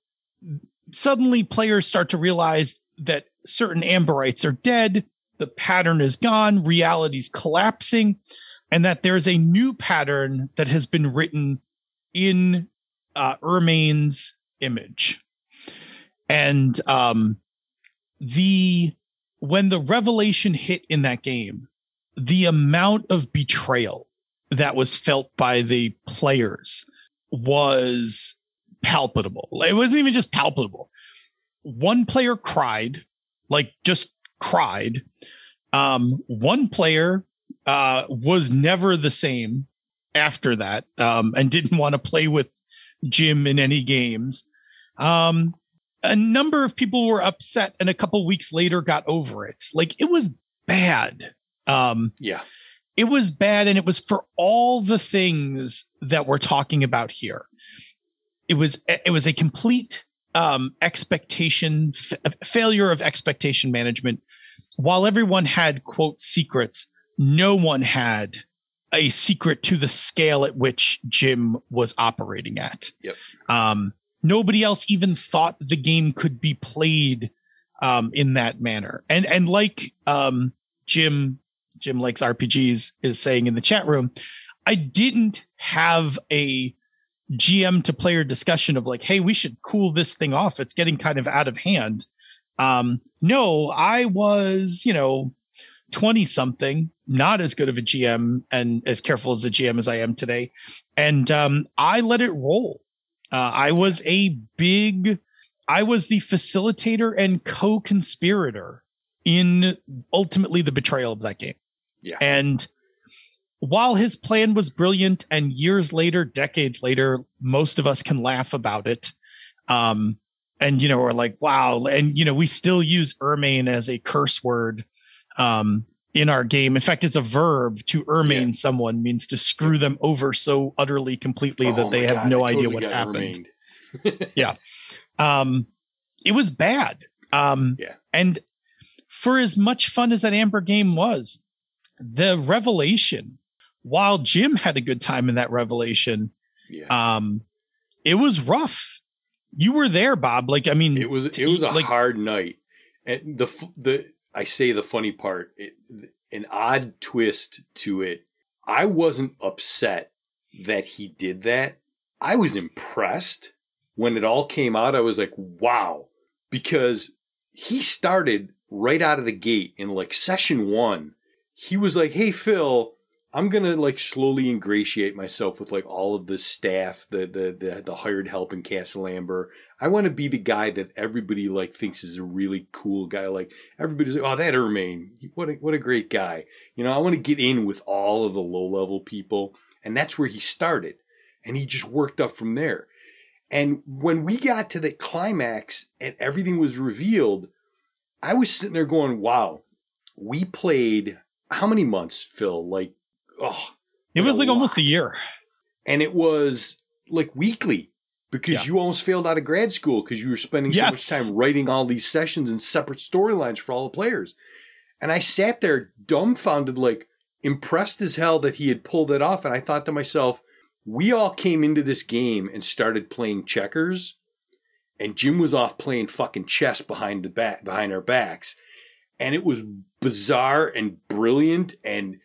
suddenly players start to realize that certain amberites are dead, the pattern is gone, reality's collapsing, and that there's a new pattern that has been written in uh, Ermaine's image. And um, the when the revelation hit in that game, the amount of betrayal that was felt by the players was palpable. It wasn't even just palpable. One player cried, like just cried. Um, one player uh, was never the same after that um, and didn't want to play with Jim in any games. Um, a number of people were upset and a couple weeks later got over it. Like it was bad. Um, Yeah. it was bad and it was for all the things that we're talking about here it was it was a complete um expectation f- failure of expectation management. While everyone had quote secrets no one had a secret to the scale at which jim was operating at. Yep. um nobody else even thought the game could be played um in that manner. And and like um jim Jim likes RPGs is saying in the chat room, I didn't have a GM to player discussion of like, hey, we should cool this thing off. It's getting kind of out of hand. Um, no, I was, you know, 20 something, not as good of a GM and as careful as a GM as I am today. And um, I let it roll. Uh, I was a big, I was the facilitator and co conspirator in ultimately the betrayal of that game. Yeah. And while his plan was brilliant and years later, decades later, most of us can laugh about it. Um, and you know, we're like, wow. And you know, we still use ermine as a curse word um in our game. In fact, it's a verb to ermine Yeah. someone means to screw them over so utterly completely Oh that they have God, no idea what happened yeah. um it was bad um Yeah. and for as much fun as that amber game was the revelation while jim had a good time in that revelation Yeah. um it was rough you were there bob like i mean it was it was a like- hard night, and the the I say the funny part, it, an odd twist to it. I wasn't upset that he did that. I was impressed when it all came out. I was like, wow, because he started right out of the gate in like session one. He was like, hey Phil, I'm gonna like slowly ingratiate myself with like all of the staff, the the the, the hired help in Castle Amber. I want to be the guy that everybody like thinks is a really cool guy. Like everybody's like, oh, that Ermaine, what a, what a great guy. You know, I want to get in with all of the low level people, and that's where he started, and he just worked up from there. And when we got to the climax and everything was revealed, I was sitting there going, wow, we played how many months, Phil? Like, oh, it was like almost a year and it was like weekly because Yeah. you almost failed out of grad school because you were spending so much time writing all these sessions and separate storylines for all the players. And I sat there dumbfounded, like impressed as hell that he had pulled it off. And I thought to myself, we all came into this game and started playing checkers, and Jim was off playing fucking chess behind the back behind our backs. And it was bizarre and brilliant and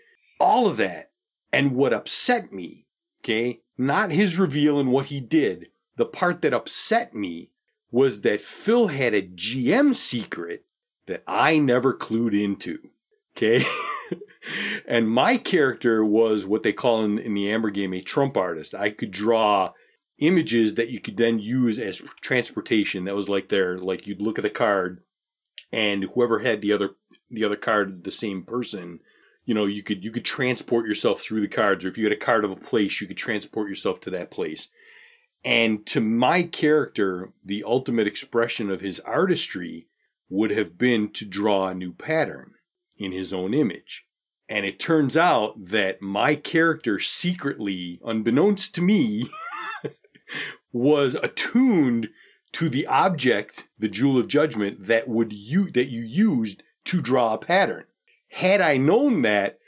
all of that. And what upset me Okay. Not his reveal and what he did. The part that upset me was that Phil had a GM secret that I never clued into. Okay. and my character was what they call in, in the Amber game a trump artist. I could draw images that you could then use as transportation. That was like their, like you'd look at a card and whoever had the other, the other card, the same person, you know, you could you could transport yourself through the cards, or if you had a card of a place, you could transport yourself to that place. And to my character, the ultimate expression of his artistry would have been to draw a new pattern in his own image. And it turns out that my character secretly, unbeknownst to me, was attuned to the object, the jewel of judgment, that would you that you used to draw a pattern. Had I known that,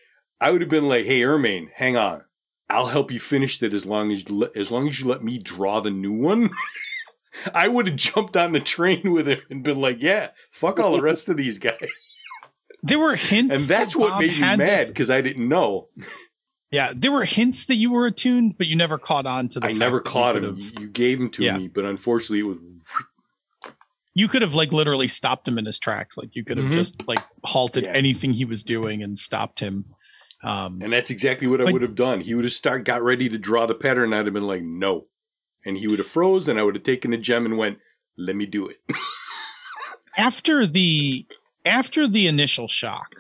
I would have been like, "Hey, Ermaine, hang on, I'll help you finish that as long as you let, as long as you let me draw the new one." I would have jumped on the train with him and been like, "Yeah, fuck all the rest of these guys." There were hints, And that's that what made me mad because I didn't know. yeah, there were hints that you were attuned, but you never caught on to the. I never caught him. You gave him to Yeah. me, but unfortunately, it was you could have like literally stopped him in his tracks. Like you could have Mhm. just like halted Yeah. anything he was doing and stopped him. Um, And that's exactly what I would have done. He would have start got ready to draw the pattern, I'd have been like, no. And he would have froze, and I would have taken the gem and went, let me do it. after the after the initial shock,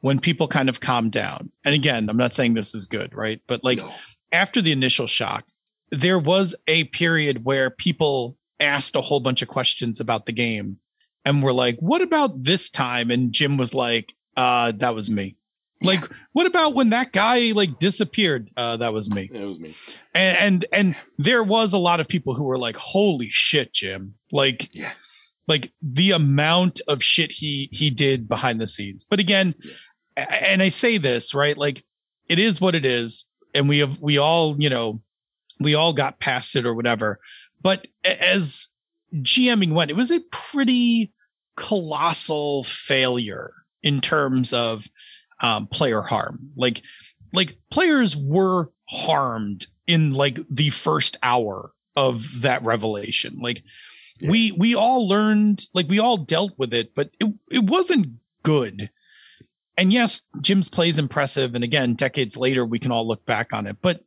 when people kind of calmed down, and again, I'm not saying this is good, right? But like No. after the initial shock, there was a period where people asked a whole bunch of questions about the game and were like, what about this time? And Jim was like, uh, that was me. Like, what about when that guy like disappeared? Uh, that was me. That was me. And, and and there was a lot of people who were like, holy shit, Jim. Like, Yeah. like the amount of shit he he did behind the scenes. But again, a- and I say this, right? Like it is what it is. And we have we all, you know, we all got past it or whatever. But as GMing went, it was a pretty colossal failure in terms of um, player harm. Like, like players were harmed in like the first hour of that revelation. Like, Yeah. we we all learned, like we all dealt with it, but it it wasn't good. And yes, Jim's play is impressive, and again, decades later, we can all look back on it. But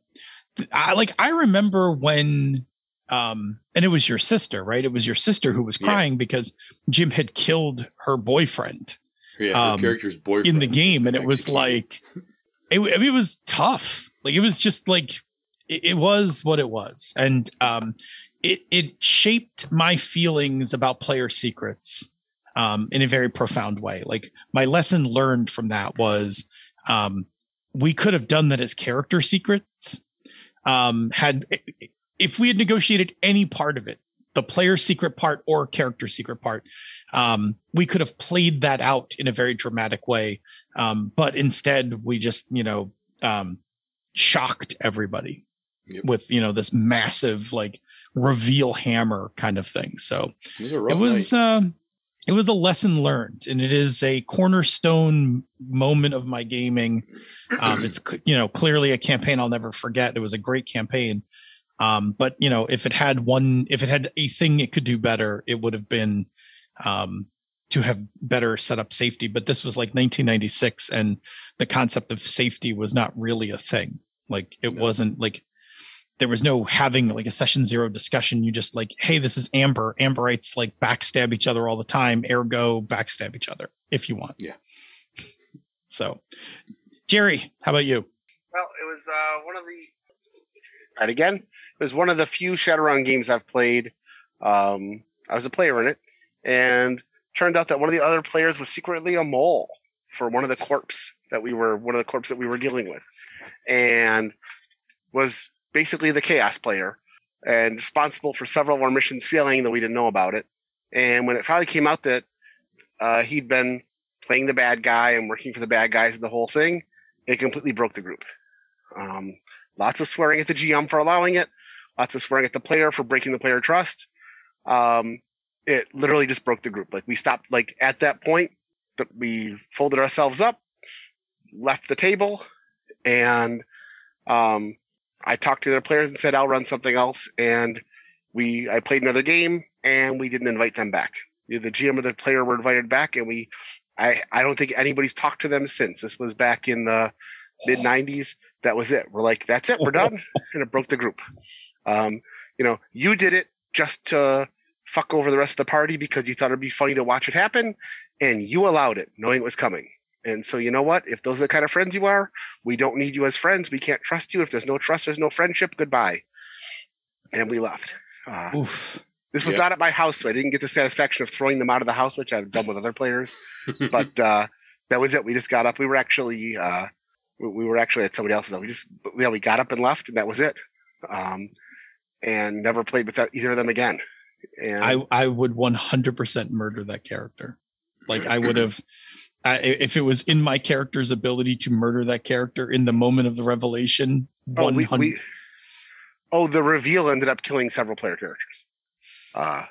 I like I remember when um and it was your sister right? It was your sister who was Yeah. crying because jim had killed her boyfriend Yeah, her Um, character's boyfriend. in the game and it was like it, I mean, it was tough. Like it was just like it, it was what it was. And um it it shaped my feelings about player secrets um in a very profound way. Like my lesson learned from that was um we could have done that as character secrets um had if we had negotiated any part of it the player secret part or character secret part um, we could have played that out in a very dramatic way. Um, but instead, we just, you know, um, shocked everybody Yep. with, you know, this massive like reveal hammer kind of thing. So It was, a it, was, um, it was a lesson learned and it is a cornerstone moment of my gaming. Um, it's, you know, clearly a campaign I'll never forget. It was a great campaign. Um, but you know, if it had one, if it had a thing it could do better, it would have been, um, to have better set up safety. But this was like 1996 and the concept of safety was not really a thing. Like it No. wasn't like there was no having like a session zero discussion. You just like, hey, this is Amber. Amberites like backstab each other all the time. Ergo, backstab each other if you want. Yeah. So, Jerry, how about you? Well, it was uh, one of the. Right again. It was one of the few Shadowrun games I've played. Um, I was a player in it, and turned out that one of the other players was secretly a mole for one of the corps that we were one of the corps that we were dealing with, and was basically the chaos player and responsible for several of our missions failing, that we didn't know about it. And when it finally came out that uh, he'd been playing the bad guy and working for the bad guys the whole thing, it completely broke the group. Um, lots of swearing at the GM for allowing it, lots of swearing at the player for breaking the player trust. Um, it literally just broke the group. Like we stopped, like at that point, that we folded ourselves up, left the table, and um, I talked to the players and said, "I'll run something else." And we, I played another game, and we didn't invite them back. The GM or the player were invited back, and we I, I don't think anybody's talked to them since. This was back in the mid 90s. That was it. We're like, that's it. We're done. And it broke the group. Um, you know, you did it just to fuck over the rest of the party because you thought it'd be funny to watch it happen. And you allowed it, knowing it was coming. And so, you know what? If those are the kind of friends you are, we don't need you as friends. We can't trust you. If there's no trust, there's no friendship. Goodbye. And we left. Uh, this was Yep. not at my house, so I didn't get the satisfaction of throwing them out of the house, which I've done with other players but uh, that was it. We just got up. We were actually uh, we, we were actually at somebody else's. We just yeah we got up and left, and that was it. Um, and never played with that, either of them again. And I I would 100% murder that character. Like I would have I, if it was in my character's ability to murder that character in the moment of the revelation. oh, we, 100 we oh the reveal ended up killing several player characters. Uh,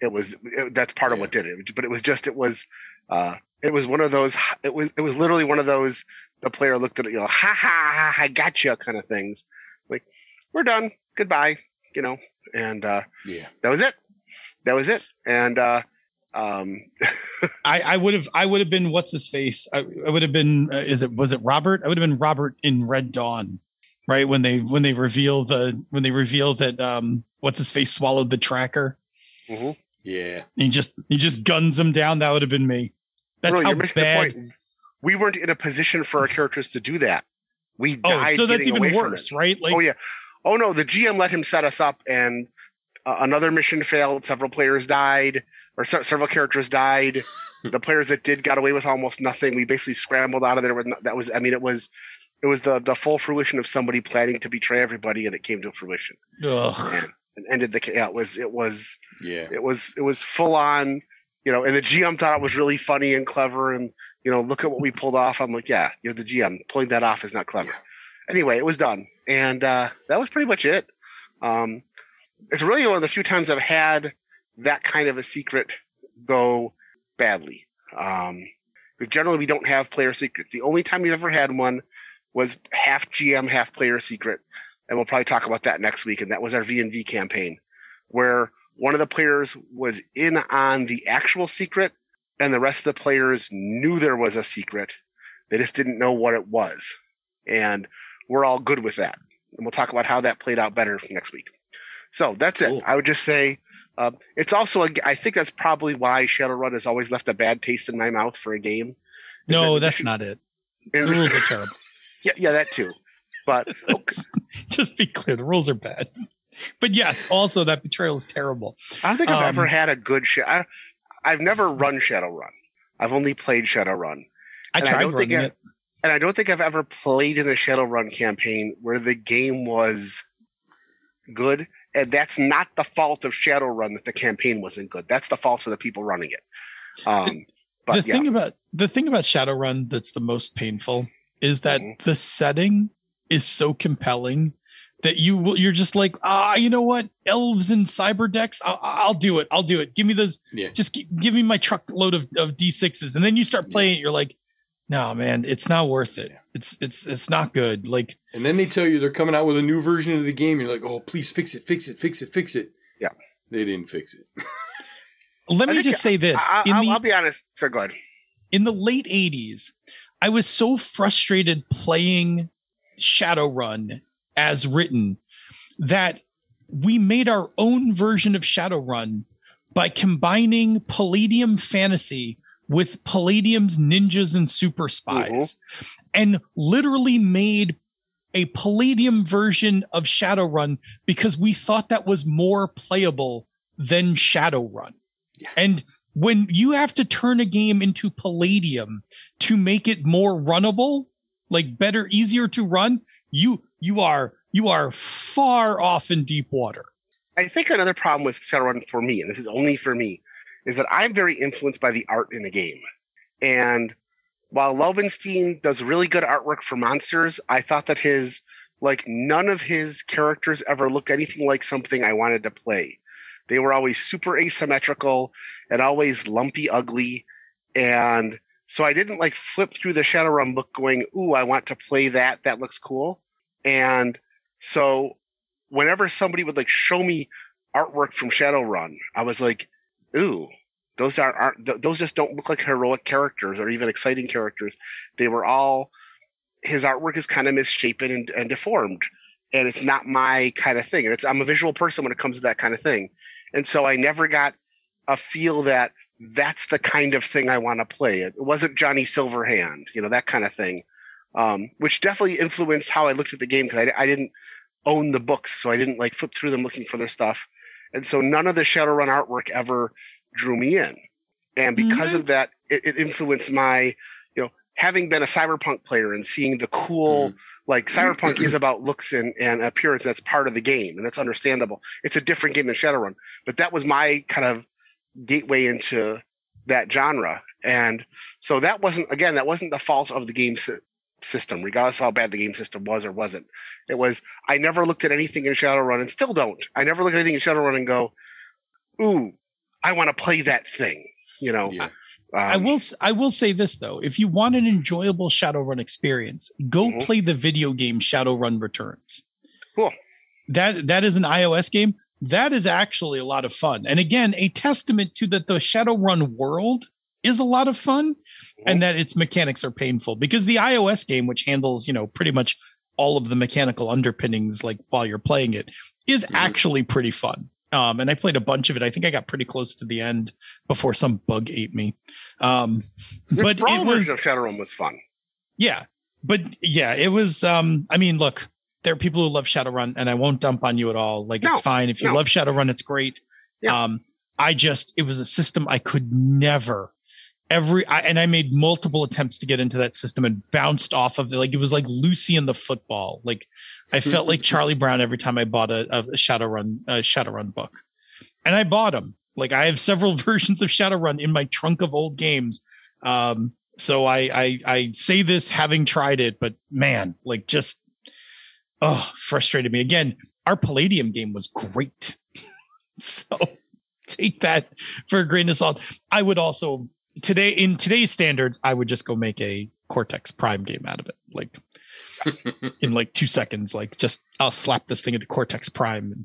it was it, that's part of what did it, but it was just it was uh, it was one of those it was it was literally one of those the player looked at it you know ha ha ha I gotcha kind of things. Like we're done. Goodbye you know and uh, Yeah. that was it. That was it. And uh, um, I, I would have I would have been what's his face? I, I would have been uh, is it was it Robert? I would have been Robert in Red Dawn right? When they when they reveal the when they reveal that um what's his face swallowed the tracker. Mhm. Yeah. he just he just guns him down. That would have been me. That's Bro, how bad point. We weren't in a position for our characters to do that. We oh died so that's getting even away from worse it. right like oh yeah. Oh no, the GM let him set us up, and uh, another mission failed. Several players died, or se- several characters died. the players that did got away with almost nothing. We basically scrambled out of there. With no, that was, I mean, it was, it was the the full fruition of somebody planning to betray everybody, and it came to fruition ugh. and, and ended the. Yeah, it was, it was, Yeah. it was it was full on you know and the gm thought it was really funny and clever and you know look at what we pulled off. I'm like yeah you're the gm pulling that off is not clever. Anyway it was done. And uh, that was pretty much it. Um, it's really one of the few times i've had that kind of a secret go badly. Um, because generally we don't have player secrets. The only time we've ever had one was half gm half player secret. And we'll probably talk about that next week. And that was our v&v campaign where one of the players was in on the actual secret and the rest of the players knew there was a secret. They just didn't know what it was. And we're all good with that. And we'll talk about how that played out better next week. So that's Cool. it i would just say um, it's also a, i think that's probably why shadowrun has always left a bad taste in my mouth for a game. No that- that's not it. The rules are terrible. Yeah, yeah that too. But just be clear the rules are bad. But yes also that betrayal is terrible. I don't think I've Um, ever had a good sh- I, I've never run Shadowrun. I've only played Shadowrun, i And I tried don't think running I- it and I don't think I've ever played in a Shadowrun campaign where the game was good. And that's not the fault of Shadowrun that the campaign wasn't good. That's the fault of the people running it. Um, but the yeah, thing about the thing about Shadowrun that's the most painful is that Mhm. the setting is so compelling that you will you're just like ah you know what elves and cyber decks I'll, I'll do it I'll do it give me those Yeah. just gi- give me my truckload of, of d6s and then you start playing it you're like no man it's not worth it it's it's it's not good like And then they tell you they're coming out with a new version of the game. You're like, oh, please fix it, fix it, fix it, fix it. Yeah. They didn't fix it. let I me think just say this I, in I'll, the I'll be honest. Sir, go ahead. in the late 80s, I was so frustrated playing Shadowrun as written that we made our own version of Shadowrun by combining Palladium fantasy with Palladium's ninjas and super spies mm-hmm. and literally made a Palladium version of Shadowrun because we thought that was more playable than Shadowrun. Yeah. And when you have to turn a game into Palladium to make it more runnable, like better, easier to run, you you are you are far off in deep water. I think another problem with Shadowrun for me, and this is only for me, is that I'm very influenced by the art in a game. And while Laubenstein does really good artwork for monsters, I thought that his like none of his characters ever looked anything like something I wanted to play. They were always super asymmetrical and always lumpy, ugly. And so I didn't like flip through the Shadowrun book going, ooh, I want to play that. That looks cool. And so whenever somebody would like show me artwork from Shadowrun, I was like, ooh, those are aren't th- those just don't look like heroic characters or even exciting characters. They were all his artwork is kind of misshapen and, and deformed. And it's not my kind of thing. And it's I'm a visual person when it comes to that kind of thing. And so I never got a feel that that's the kind of thing I want to play. It wasn't Johnny Silverhand, you know, that kind of thing. Um, which definitely influenced how I looked at the game because I, I didn't own the books, so I didn't like flip through them looking for their stuff. And so none of the Shadowrun artwork ever drew me in. And because of that, it, it influenced my, you know, having been a cyberpunk player and seeing the cool like cyberpunk is about looks and, and appearance that's part of the game and that's understandable. It's a different game than shadowrun. But that was my kind of gateway into that genre. And so that wasn't again that wasn't the fault of the game sy- system regardless of how bad the game system was or wasn't it was i never looked at anything in shadowrun and still don't i never look at anything in shadowrun and go ooh i want to play that thing you know Yeah. I Um, will. I will say this though: if you want an enjoyable Shadowrun experience, go Mhm. play the video game Shadowrun Returns. Cool. That that is an iOS game. That is actually a lot of fun, and again, a testament to that the Shadowrun world is a lot of fun, and that its mechanics are painful. Because the iOS game, which handles you know pretty much all of the mechanical underpinnings, like while you're playing it, is Mhm. actually pretty fun. Um, and I played a bunch of it. I think I got pretty close to the end before some bug ate me. Um, the but it was of shadowrun was fun yeah, but yeah, it was. Um, I mean, look, there are people who love Shadowrun, and I won't dump on you at all. Like No, it's fine if you no. love Shadowrun, it's great. Yeah. Um, I just it was a system I could never. Every I, and I made multiple attempts to get into that system and bounced off of it. Like it was like Lucy in the football. Like I felt like Charlie Brown every time I bought a, a Shadowrun a Shadowrun book, and I bought them. Like I have several versions of Shadowrun in my trunk of old games. Um, so I, I I say this having tried it, but man, like just oh, frustrated me again. Our Palladium game was great, so take that for a grain of salt. I would also today in today's standards, I would just go make a Cortex Prime game out of it, like in like two seconds. Like just I'll slap this thing into Cortex Prime. And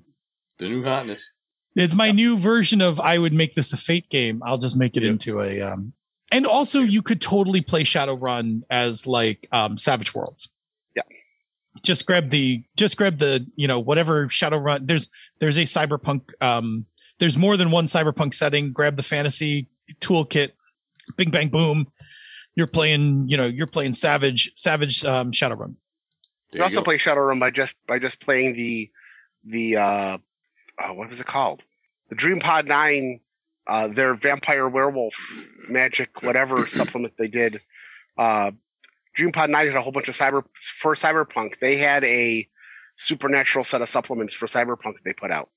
the new hotness. it's my new version of I would make this a Fate game. I'll just make it into a um and also you could totally play Shadowrun as like um Savage Worlds. Yeah. Just grab the just grab the, you know, whatever Shadowrun there's there's a cyberpunk um there's more than one cyberpunk setting. Grab the fantasy toolkit, bing bang boom. You're playing, you know, you're playing Savage Savage um Shadowrun. There you also go. play Shadowrun by just by just playing the the uh, uh what was it called? The Dream Pod Nine, uh, their vampire werewolf magic whatever supplement they did. Uh, Dream Pod Nine had a whole bunch of cyber for Cyberpunk. They had a supernatural set of supplements for Cyberpunk they put out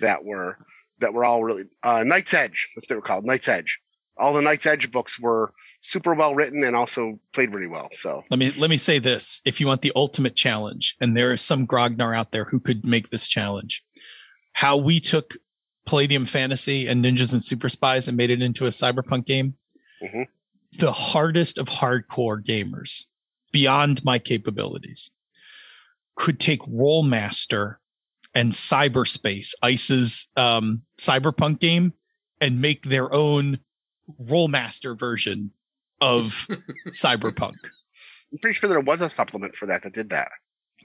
that were that were all really uh, Night's Edge. That's what they were called. Night's Edge. All the Night's Edge books were super well written and also played really well. So Let me let me say this: if you want the ultimate challenge, and there is some grognard out there who could make this challenge, how we took Palladium Fantasy and Ninjas and Super Spies and made it into a cyberpunk game, Mhm. the hardest of hardcore gamers, beyond my capabilities, could take Rolemaster and Cyberspace, ICE's um, cyberpunk game, and make their own Rolemaster version of cyberpunk. I'm pretty sure there was a supplement for that that did that.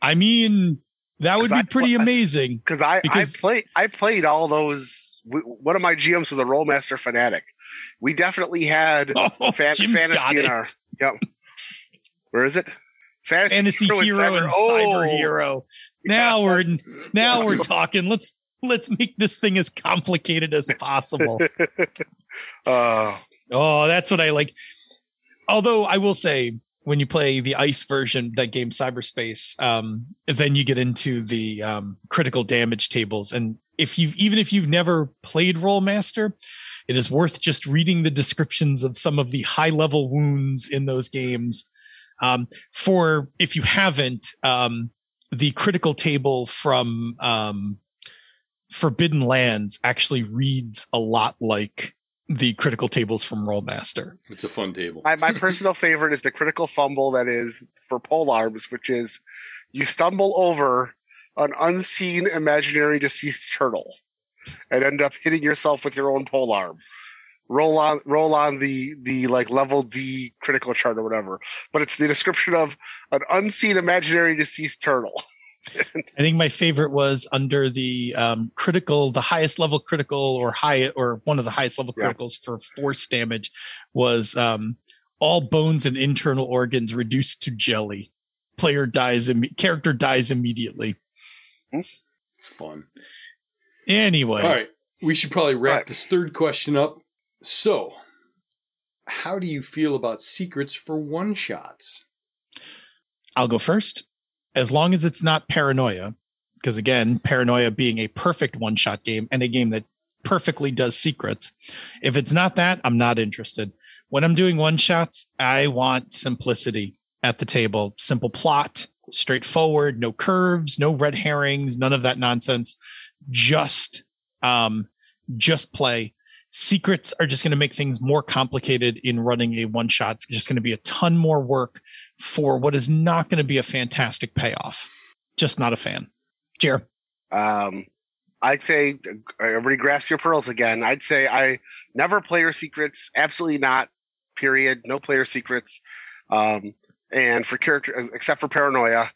I mean, that would be I pretty pl- amazing. because I Because- I played I played all those. w- One of my GMs was a Rolemaster fanatic. We definitely had Oh, Fan- fantasy in our- yep. Where is it? Fantasy, fantasy hero, Cyber- and Oh, cyber hero. Now yeah. we're now we're talking. Let's let's make this thing as complicated as possible. Uh, oh, that's what I like. Although I will say, when you play the ICE version, that game Cyberspace, um, then you get into the um, critical damage tables, and if you even if you've never played Rolemaster, it is worth just reading the descriptions of some of the high level wounds in those games. Um, for if you haven't, um, the critical table from um, Forbidden Lands actually reads a lot like the critical tables from Rolemaster. It's a fun table. my, my personal favorite is the critical fumble that is for pole arms, which is you stumble over an unseen imaginary deceased turtle and end up hitting yourself with your own pole arm. Roll on roll on the the like level D critical chart or whatever. But it's the description of an unseen imaginary deceased turtle. I think my favorite was under the um, critical, the highest level critical or high or one of the highest level Yeah. criticals for force damage was um, all bones and internal organs reduced to jelly. Player dies, imme- character dies immediately. Fun. Anyway, All right. We should probably wrap Right. this third question up. So, how do you feel about secrets for one shots? I'll go first. As long as it's not paranoia, because again, paranoia being a perfect one shot game and a game that perfectly does secrets. If it's not that, I'm not interested. When I'm doing one shots, I want simplicity at the table, simple plot, straightforward, no curves, no red herrings, none of that nonsense. Just, um, just play. Secrets are just going to make things more complicated in running a one shot. It's just going to be a ton more work for what is not going to be a fantastic payoff. Just not a fan. Jer. Um, I'd say everybody grasp your pearls again. I'd say I never player secrets. Absolutely not. Period. No player secrets. Um, and for character, except for paranoia,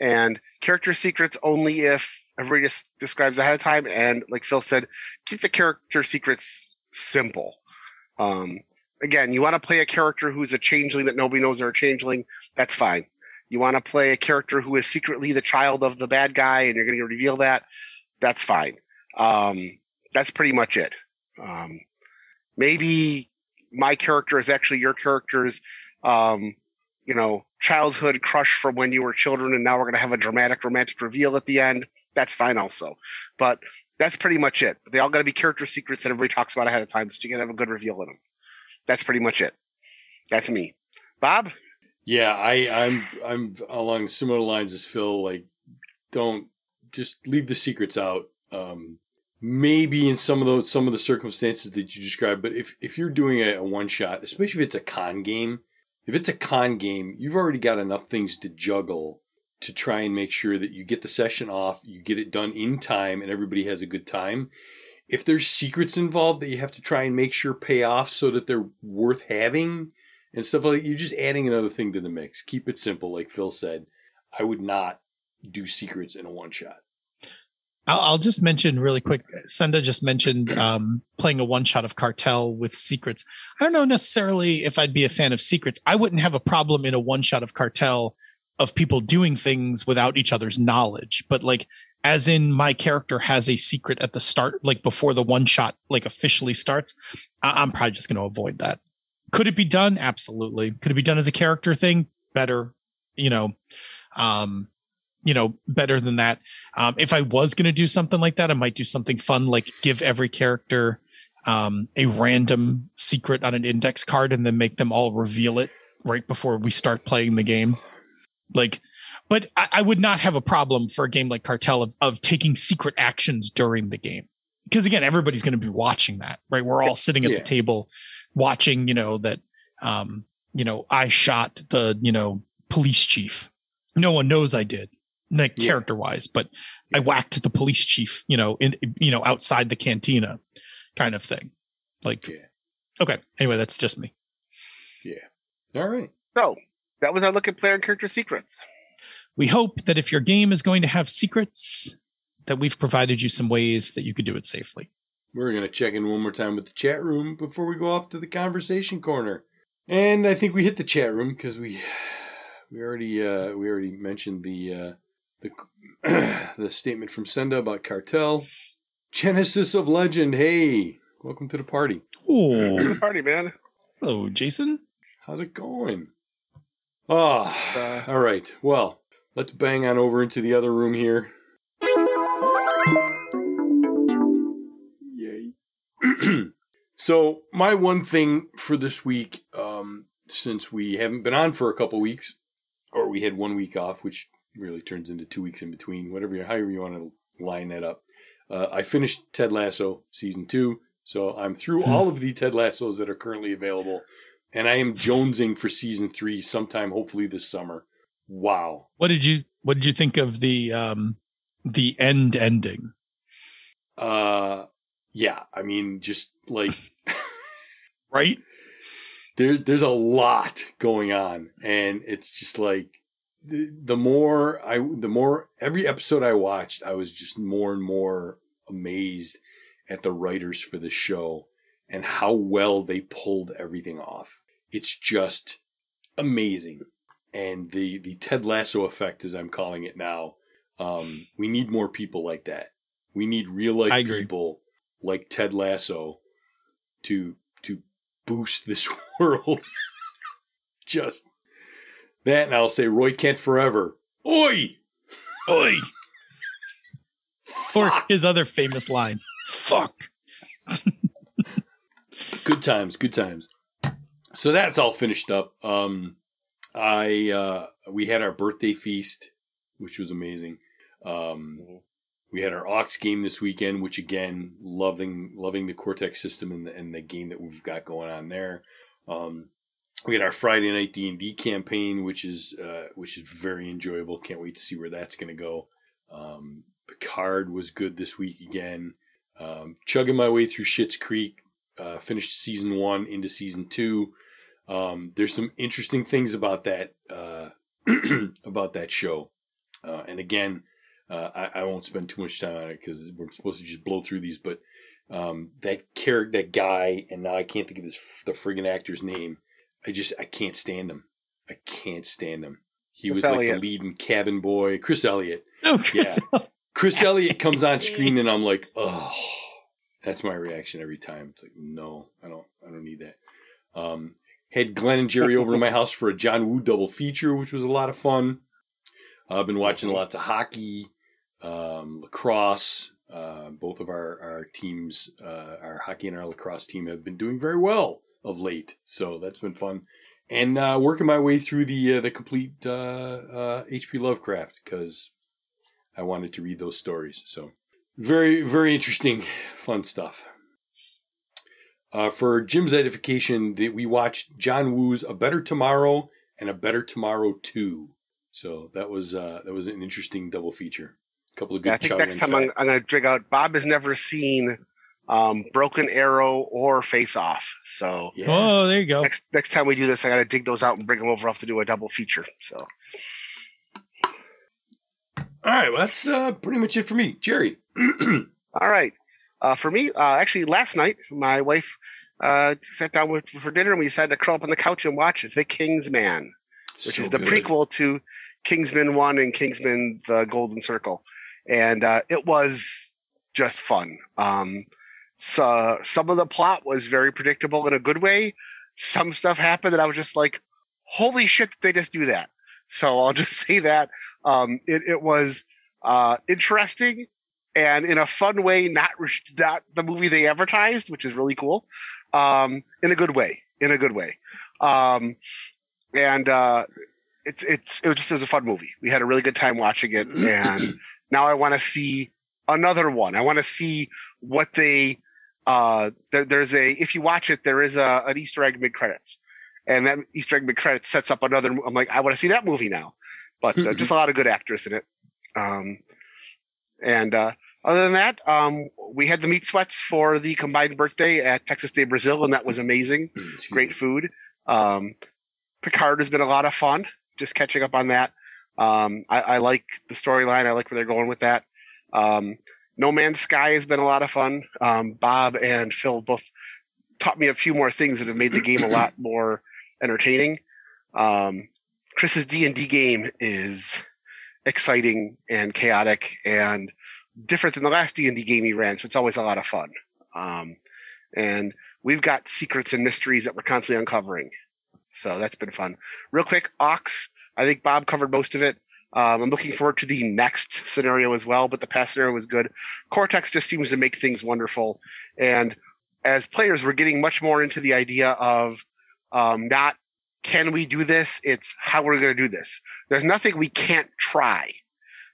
and character secrets only if everybody just describes ahead of time. And like Phil said, keep the character secrets simple. Um, again, you want to play a character who's a changeling that nobody knows they're a changeling. That's fine. You want to play a character who is secretly the child of the bad guy, and you're going to reveal that. That's fine. Um, that's pretty much it. Um, maybe my character is actually your character's, um, you know, childhood crush from when you were children, and now we're going to have a dramatic romantic reveal at the end. That's fine, also. But that's pretty much it. They all got to be character secrets that everybody talks about ahead of time, so you can have a good reveal in them. That's pretty much it. That's me. Bob. Yeah, I, I'm I'm along similar lines as Phil. Like, don't just leave the secrets out. Um, maybe in some of those some of the circumstances that you described, but if if you're doing a, a one shot, especially if it's a con game, if it's a con game, you've already got enough things to juggle to try and make sure that you get the session off, you get it done in time, and everybody has a good time. If there's secrets involved that you have to try and make sure pay off so that they're worth having and stuff like that, you're just adding another thing to the mix. Keep it simple, like Phil said. I would not do secrets in a one shot. I'll, I'll, just mention really quick. Senda just mentioned um, playing a one shot of Cartel with secrets. I don't know necessarily if I'd be a fan of secrets. I wouldn't have a problem in a one shot of Cartel of people doing things without each other's knowledge, but like as in my character has a secret at the start, like before the one shot like officially starts. I- I'm probably just going to avoid that. Could it be done? Absolutely. Could it be done as a character thing? Better, you know. Um, you know, better than that. Um, if I was going to do something like that, I might do something fun, like give every character um, a random secret on an index card and then make them all reveal it right before we start playing the game. Like, but I, I would not have a problem for a game like Cartel of, of taking secret actions during the game. Because again, everybody's going to be watching that, right? We're all sitting at Yeah. the table watching, you know, that, um, you know, I shot the, you know, police chief. No one knows I did like Yeah. character wise, but I whacked the police chief, you know, in you know, outside the cantina kind of thing. Like Yeah. okay. Anyway, that's just me. Yeah. All right. So that was our look at player and character secrets. We hope that if your game is going to have secrets, that we've provided you some ways that you could do it safely. We're going to check in one more time with the chat room before we go off to the conversation corner. And I think we hit the chat room because we we already uh, we already mentioned the uh, the the statement from Senda about cartel. Genesis of Legend. Hey, welcome to the party. Oh, Good party, man. hello, Jason. How's it going? Ah, Uh, all right. Well, let's bang on over into the other room here. Yay. so, my one thing for this week, um, since we haven't been on for a couple weeks, or we had one week off, which really turns into two weeks in between, whatever, you, however you want to line that up. Uh, I finished Ted Lasso season two, so I'm through all of the Ted Lassos that are currently available, and I am jonesing for season three sometime, hopefully this summer. Wow. What did you what did you think of the um the end ending? Uh, yeah, I mean, just like Right? there, there's a lot going on, and it's just like the, the more I, the more every episode I watched, I was just more and more amazed at the writers for the show and how well they pulled everything off. It's just amazing, and the the Ted Lasso effect, as I'm calling it now. Um, we need more people like that. We need real life people like Ted Lasso to to boost this world. just that, and I'll say Roy Kent forever. Oi! Oi. Or Fuck. his other famous line. Fuck. good times, good times. So that's all finished up. Um, I uh, we had our birthday feast, which was amazing. Um, we had our Ox game this weekend, which again, loving loving the Cortex system and the, and the game that we've got going on there. Um, we had our Friday night D and D campaign, which is uh, which is very enjoyable. Can't wait to see where that's going to go. Um, Picard was good this week again. Um, chugging my way through Schitt's Creek, uh, finished season one into season two. Um, there's some interesting things about that uh, about that show, uh, and again, uh, I, I won't spend too much time on it because we're supposed to just blow through these. But um, that character, that guy, and now I can't think of this the friggin' actor's name. I just I can't stand him. I can't stand him. He Chris was like Elliott. the lead in Cabin Boy, Chris Elliott. Oh, Chris. yeah Chris Elliott comes on screen and I'm like, oh, that's my reaction every time. It's like, no, I don't, I don't need that. Um, had Glenn and Jerry over to my house for a John Woo double feature, which was a lot of fun. I've been watching lots of hockey, um, lacrosse. Uh, both of our our teams, uh, our hockey and our lacrosse team, have been doing very well of late. So that's been fun. And uh, working my way through the uh, the complete uh, uh, H.P. Lovecraft because I wanted to read those stories. So very, very interesting, fun stuff. Uh, for Jim's edification, that we watched John Woo's A Better Tomorrow and A Better Tomorrow Two. So that was uh, that was an interesting double feature. A couple of good. Yeah, I think next Yun time I'm, I'm going to dig out. Bob has never seen um, Broken Arrow or Face Off. So Yeah. Oh, there you go. next next time we do this, I got to dig those out and bring them over. Off to do a double feature. So All right, well that's uh, pretty much it for me, Jerry. all right, uh, for me, uh, actually, last night my wife uh, sat down with for dinner and we decided to curl up on the couch and watch The King's Man. which So is the good. prequel to Kingsman One and Kingsman: The Golden Circle, and uh, it was just fun. Um, so some of the plot was very predictable in a good way. Some stuff happened that I was just like, "Holy shit! They just do that?" So I'll just say that um, it, it was uh, interesting and in a fun way, not not the movie they advertised, which is really cool. Um, in a good way, in a good way. Um, and uh, it's it's it was just it was a fun movie. We had a really good time watching it, and now I want to see another one. I want to see what they. Uh, there, there's a if you watch it, there is a an Easter egg mid credits, and that Easter egg mid credits sets up another. I'm like, I want to see that movie now, but uh, just a lot of good actors in it. Um, and uh, other than that, um, we had the meat sweats for the combined birthday at Texas de Brazil, and that was amazing Excuse great food. Um, Picard has been a lot of fun. Just catching up on that. Um, I, I like the storyline. I like where they're going with that. Um, no Man's Sky has been a lot of fun. Um, Bob and Phil both taught me a few more things that have made the game a lot more entertaining. Um, Chris's D and D game is exciting and chaotic and different than the last D and D game he ran. So it's always a lot of fun. Um, and we've got secrets and mysteries that we're constantly uncovering. So that's been fun. Real quick, Ox. I think Bob covered most of it. Um, I'm looking forward to the next scenario as well, but the past scenario was good. Cortex just seems to make things wonderful. And as players, we're getting much more into the idea of um, not can we do this? It's how we're going to do this. There's nothing we can't try.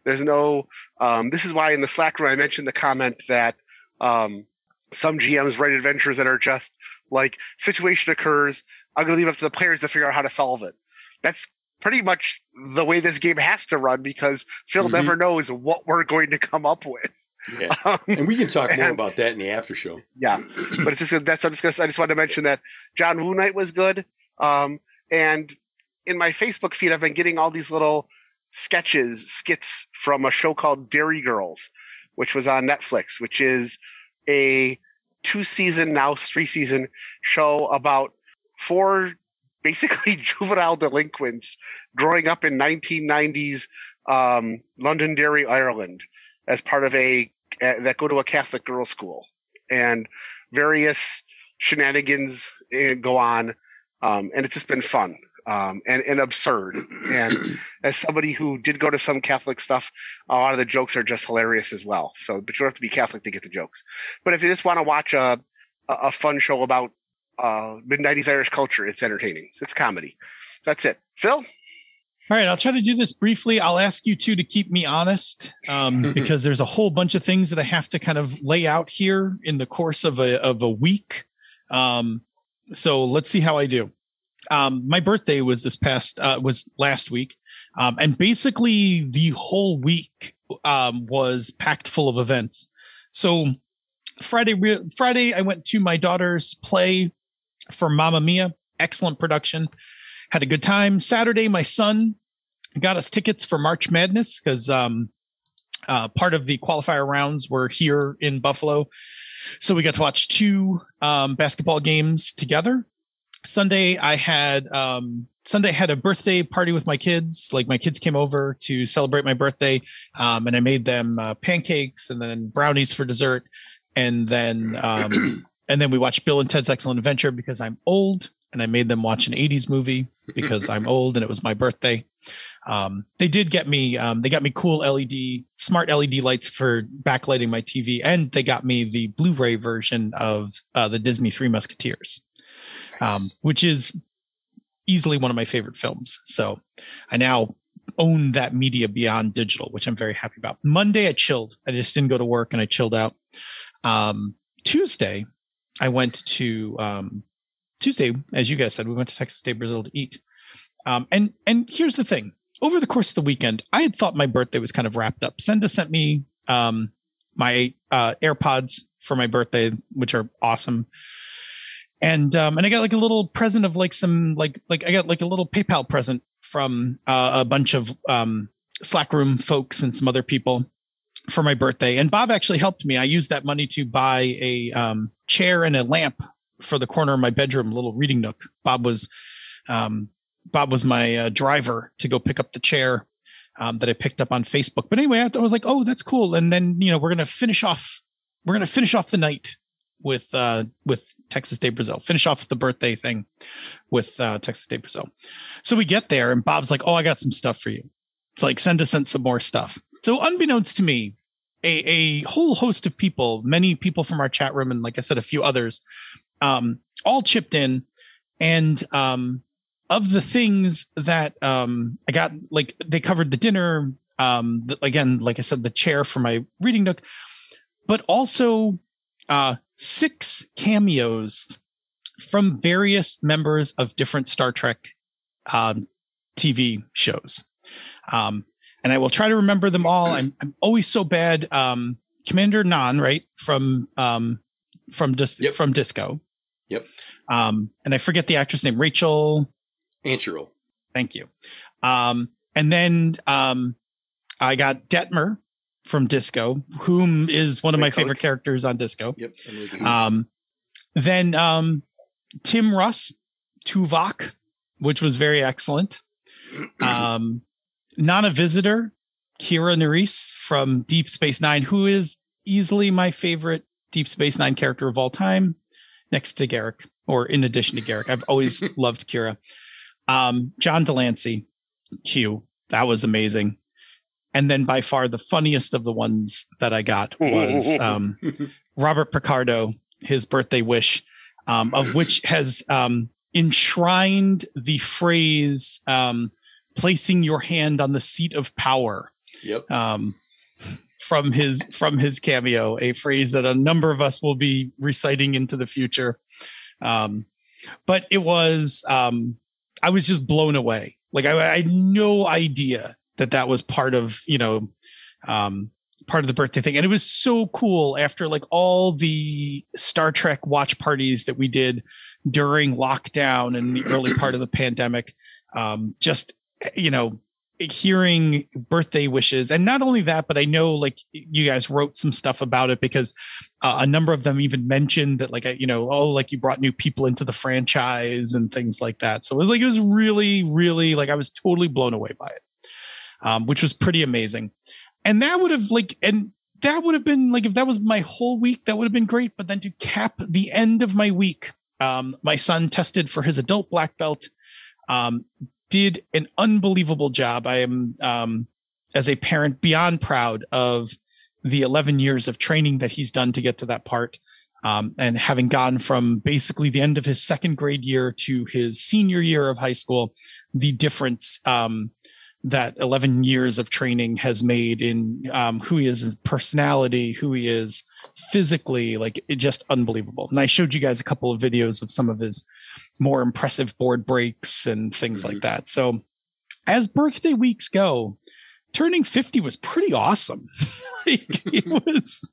There's no. Um, this is why in the Slack room I mentioned the comment that um, some GMs write adventures that are just like situation occurs. I'm going to leave it up to the players to figure out how to solve it. That's pretty much the way this game has to run because Phil Mhm. never knows what we're going to come up with. Yeah. Um, And we can talk more And- about that in the after show. yeah, but it's just that's I'm just gonna, I just wanted to mention that John Woo Night was good. Um, and in my Facebook feed, I've been getting all these little sketches, skits from a show called Derry Girls, which was on Netflix, which is a two season now three season show about four basically juvenile delinquents growing up in 1990s um, Londonderry, Ireland, as part of a that go to a Catholic girls' school, and various shenanigans eh, go on, um, and it's just been fun um, and and absurd. And as somebody who did go to some Catholic stuff, a lot of the jokes are just hilarious as well. So, but you don't have to be Catholic to get the jokes. But if you just want to watch a a fun show about uh, mid '90s Irish culture, it's entertaining. It's comedy. That's it. Phil. All right, I'll try to do this briefly. I'll ask you two to keep me honest um, because there's a whole bunch of things that I have to kind of lay out here in the course of a of a week. Um, so let's see how I do um, my birthday was this past uh, was last week, um, and basically the whole week um, was packed full of events. So Friday, Friday, I went to my daughter's play for Mamma Mia. Excellent production. Had a good time. Saturday, my son got us tickets for March Madness because um, uh, part of the qualifier rounds were here in Buffalo. So we got to watch two um, basketball games together. Sunday I had um Sunday I had a birthday party with my kids. Like my kids came over to celebrate my birthday, um, and I made them uh, pancakes and then brownies for dessert, and then um, and then we watched Bill and Ted's Excellent Adventure because I'm old, and I made them watch an '80s movie because I'm old and it was my birthday. Um, they did get me um, they got me cool LED smart LED lights for backlighting my TV, and they got me the Blu-ray version of uh, the Disney Three Musketeers um, which is easily one of my favorite films. So I now own that media beyond digital, which I'm very happy about. Monday, I chilled. I just didn't go to work and I chilled out. Um, Tuesday, I went to um, Tuesday, as you guys said, we went to Texas de Brazil to eat. Um, and and here's the thing: over the course of the weekend, I had thought my birthday was kind of wrapped up. Senda sent me um, my uh, AirPods for my birthday, which are awesome and um and I got like a little present of like some like like I got like a little PayPal present from uh, a bunch of um Slack room folks and some other people for my birthday. And Bob actually helped me. I used that money to buy a um, chair and a lamp for the corner of my bedroom, little reading nook. Bob was um, Bob was my uh, driver to go pick up the chair um, that I picked up on Facebook. But anyway, I was like, oh, that's cool. And then you know we're gonna finish off we're gonna finish off the night with uh with Texas de Brazil. Finish off the birthday thing with uh, Texas de Brazil. So we get there, and Bob's like, "Oh, I got some stuff for you." It's like send us send some more stuff. So unbeknownst to me, a a whole host of people, many people from our chat room, and like I said, a few others, um, all chipped in, and um, of the things that um, I got, like they covered the dinner. Um, the, again, like I said, the chair for my reading nook, but also uh, six cameos from various members of different Star Trek um, TV shows. Um, and I will try to remember them all. I'm, I'm always so bad. Um, Commander Nhan, right from um, from Dis- yep. from Disco. Yep. Um, and I forget the actress name, Rachel Ancheril. Thank you. Um, and then um, I got Detmer from Disco, whom is one of my favorite characters on Disco. Yep. Um, then um, Tim Russ, Tuvok, which was very excellent. Um, Nana Visitor, Kira Nerys from Deep Space Nine, who is easily my favorite Deep Space Nine character of all time, next to Garak, or in addition to Garak. I've always loved Kira. Um, John de Lancie, Q, that was amazing and then by far the funniest of the ones that I got was um, Robert Picardo, his birthday wish, um, of which has um, enshrined the phrase um, "placing your hand on the seat of power." Yep. Um, from his from his cameo, a phrase that a number of us will be reciting into the future. Um, but it was um, I was just blown away. Like I, I had no idea that that was part of you know um, part of the birthday thing and it was so cool after like all the star trek watch parties that we did during lockdown and the early part of the pandemic um, just you know hearing birthday wishes and not only that but i know like you guys wrote some stuff about it because uh, a number of them even mentioned that like you know oh like you brought new people into the franchise and things like that so it was like it was really really like i was totally blown away by it um, which was pretty amazing. And that would have like, and that would have been like, if that was my whole week, that would have been great. But then to cap the end of my week Um, my son tested for his adult black belt. Um, did an unbelievable job. I am, um, as a parent, beyond proud of the 11 years of training that he's done to get to that part. Um, and having gone from basically the end of his second grade year to his senior year of high school, the difference um, that 11 years of training has made in um, who he is, personality, who he is physically, like it just unbelievable. And I showed you guys a couple of videos of some of his more impressive board breaks and things Mhm. like that. So as birthday weeks go, turning 50 was pretty awesome. like it was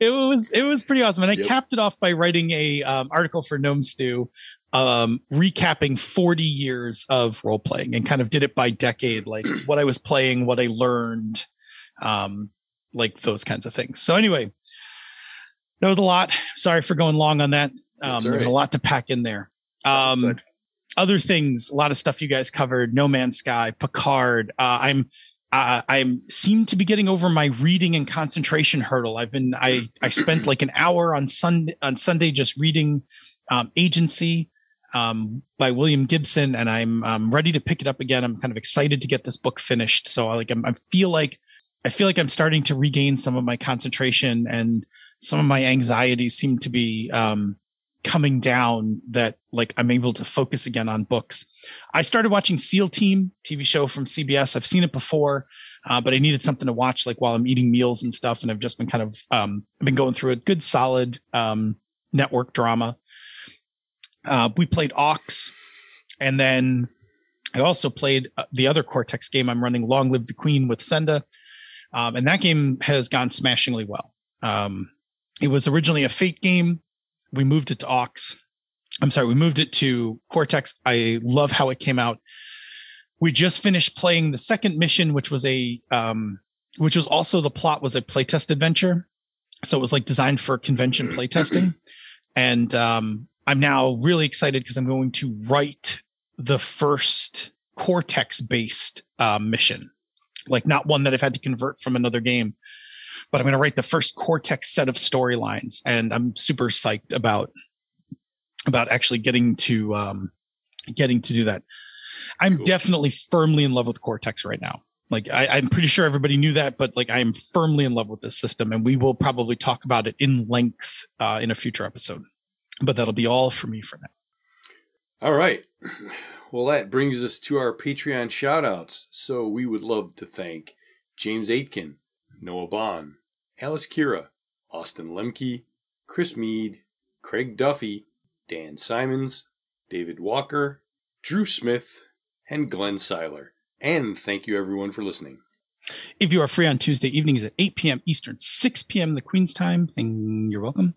it was it was pretty awesome. And I Yep. capped it off by writing a um, article for Gnome Stew um recapping 40 years of role playing and kind of did it by decade like what i was playing what i learned um like those kinds of things so anyway that was a lot sorry for going long on that um all there's a lot to pack in there um other things a lot of stuff you guys covered no man's sky picard uh, i'm uh, i'm seem to be getting over my reading and concentration hurdle i've been i i spent like an hour on sunday on sunday just reading um, agency um, by William Gibson, and I'm um, ready to pick it up again. I'm kind of excited to get this book finished. So I like I'm, I feel like I feel like I'm starting to regain some of my concentration and some of my anxieties seem to be um, coming down. That like I'm able to focus again on books. I started watching SEAL Team TV show from CBS. I've seen it before. Uh, but I needed something to watch like while I'm eating meals and stuff. And I've just been kind of um, I've been going through a good solid um, network drama. Uh, we played Ox, and then I also played uh, the other Cortex game I'm running, Long Live the Queen with Senda, um, and that game has gone smashingly well. Um, it was originally a Fate game. We moved it to Ox. I'm sorry, we moved it to Cortex. I love how it came out. We just finished playing the second mission, which was a, um, which was also the plot was a playtest adventure. So it was like designed for convention playtesting. And um, I'm now really excited because I'm going to write the first Cortex based uh, mission, like not one that I've had to convert from another game, but I'm going to write the first Cortex set of storylines, and I'm super psyched about about actually getting to um, getting to do that. I'm Cool. definitely firmly in love with Cortex right now. Like I, I'm pretty sure everybody knew that, but like I am firmly in love with this system, and we will probably talk about it in length uh, in a future episode. But that'll be all for me for now. All right. Well, that brings us to our Patreon shoutouts. So we would love to thank James Aitken, Noah Bond, Alice Kira, Austin Lemke, Chris Mead, Craig Duffy, Dan Simons, David Walker, Drew Smith, and Glenn Seiler. And thank you everyone for listening. If you are free on Tuesday evenings at 8 p.m. Eastern, 6 p.m. the Queen's time, then you're welcome.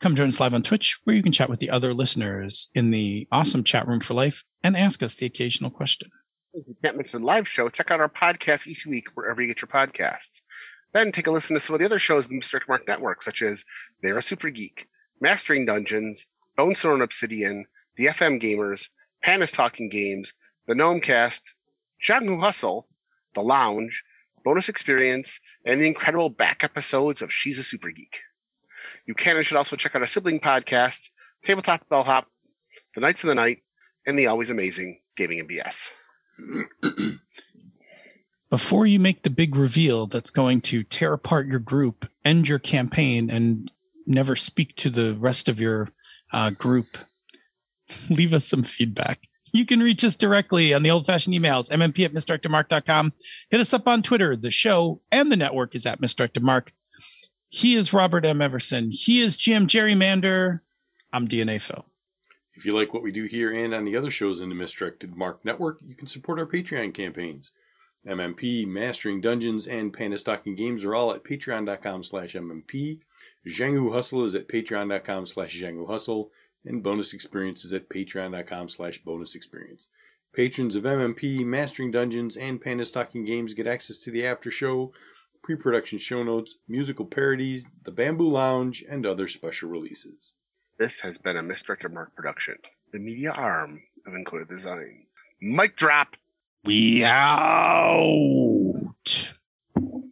Come join us live on Twitch, where you can chat with the other listeners in the awesome chat room for life and ask us the occasional question. If you can't make the live show, check out our podcast each week wherever you get your podcasts. Then take a listen to some of the other shows in the Mr. Mark Network, such as They're a Super Geek, Mastering Dungeons, Bone and Obsidian, The FM Gamers, Panda's Talking Games, The Gnome Cast, Jianghu Hustle, The Lounge, Bonus Experience, and the incredible back episodes of She's a Super Geek. You can and should also check out our sibling podcasts, Tabletop Bellhop, The Knights of the Night, and the always amazing Gaming and BS. Before you make the big reveal that's going to tear apart your group, end your campaign, and never speak to the rest of your uh, group, leave us some feedback. You can reach us directly on the old fashioned emails, mmp at mrmark.com. Hit us up on Twitter. The show and the network is at mrmark. He is Robert M. Everson. He is Jim Gerrymander. I'm DNA Phil. If you like what we do here and on the other shows in the Misdirected Mark Network, you can support our Patreon campaigns. MMP, Mastering Dungeons, and Panda's Talking Games are all at patreon.com slash MMP. Jianghu Hustle is at patreon.com slash Jianghu Hustle, and Bonus Experience is at patreon.com slash Bonus Experience. Patrons of MMP, Mastering Dungeons, and Panda's Talking Games get access to the after show, pre-production show notes, musical parodies, the Bamboo Lounge, and other special releases. This has been a Misdirected Mark production, the media arm of Encoded Designs. Mic drop! We out.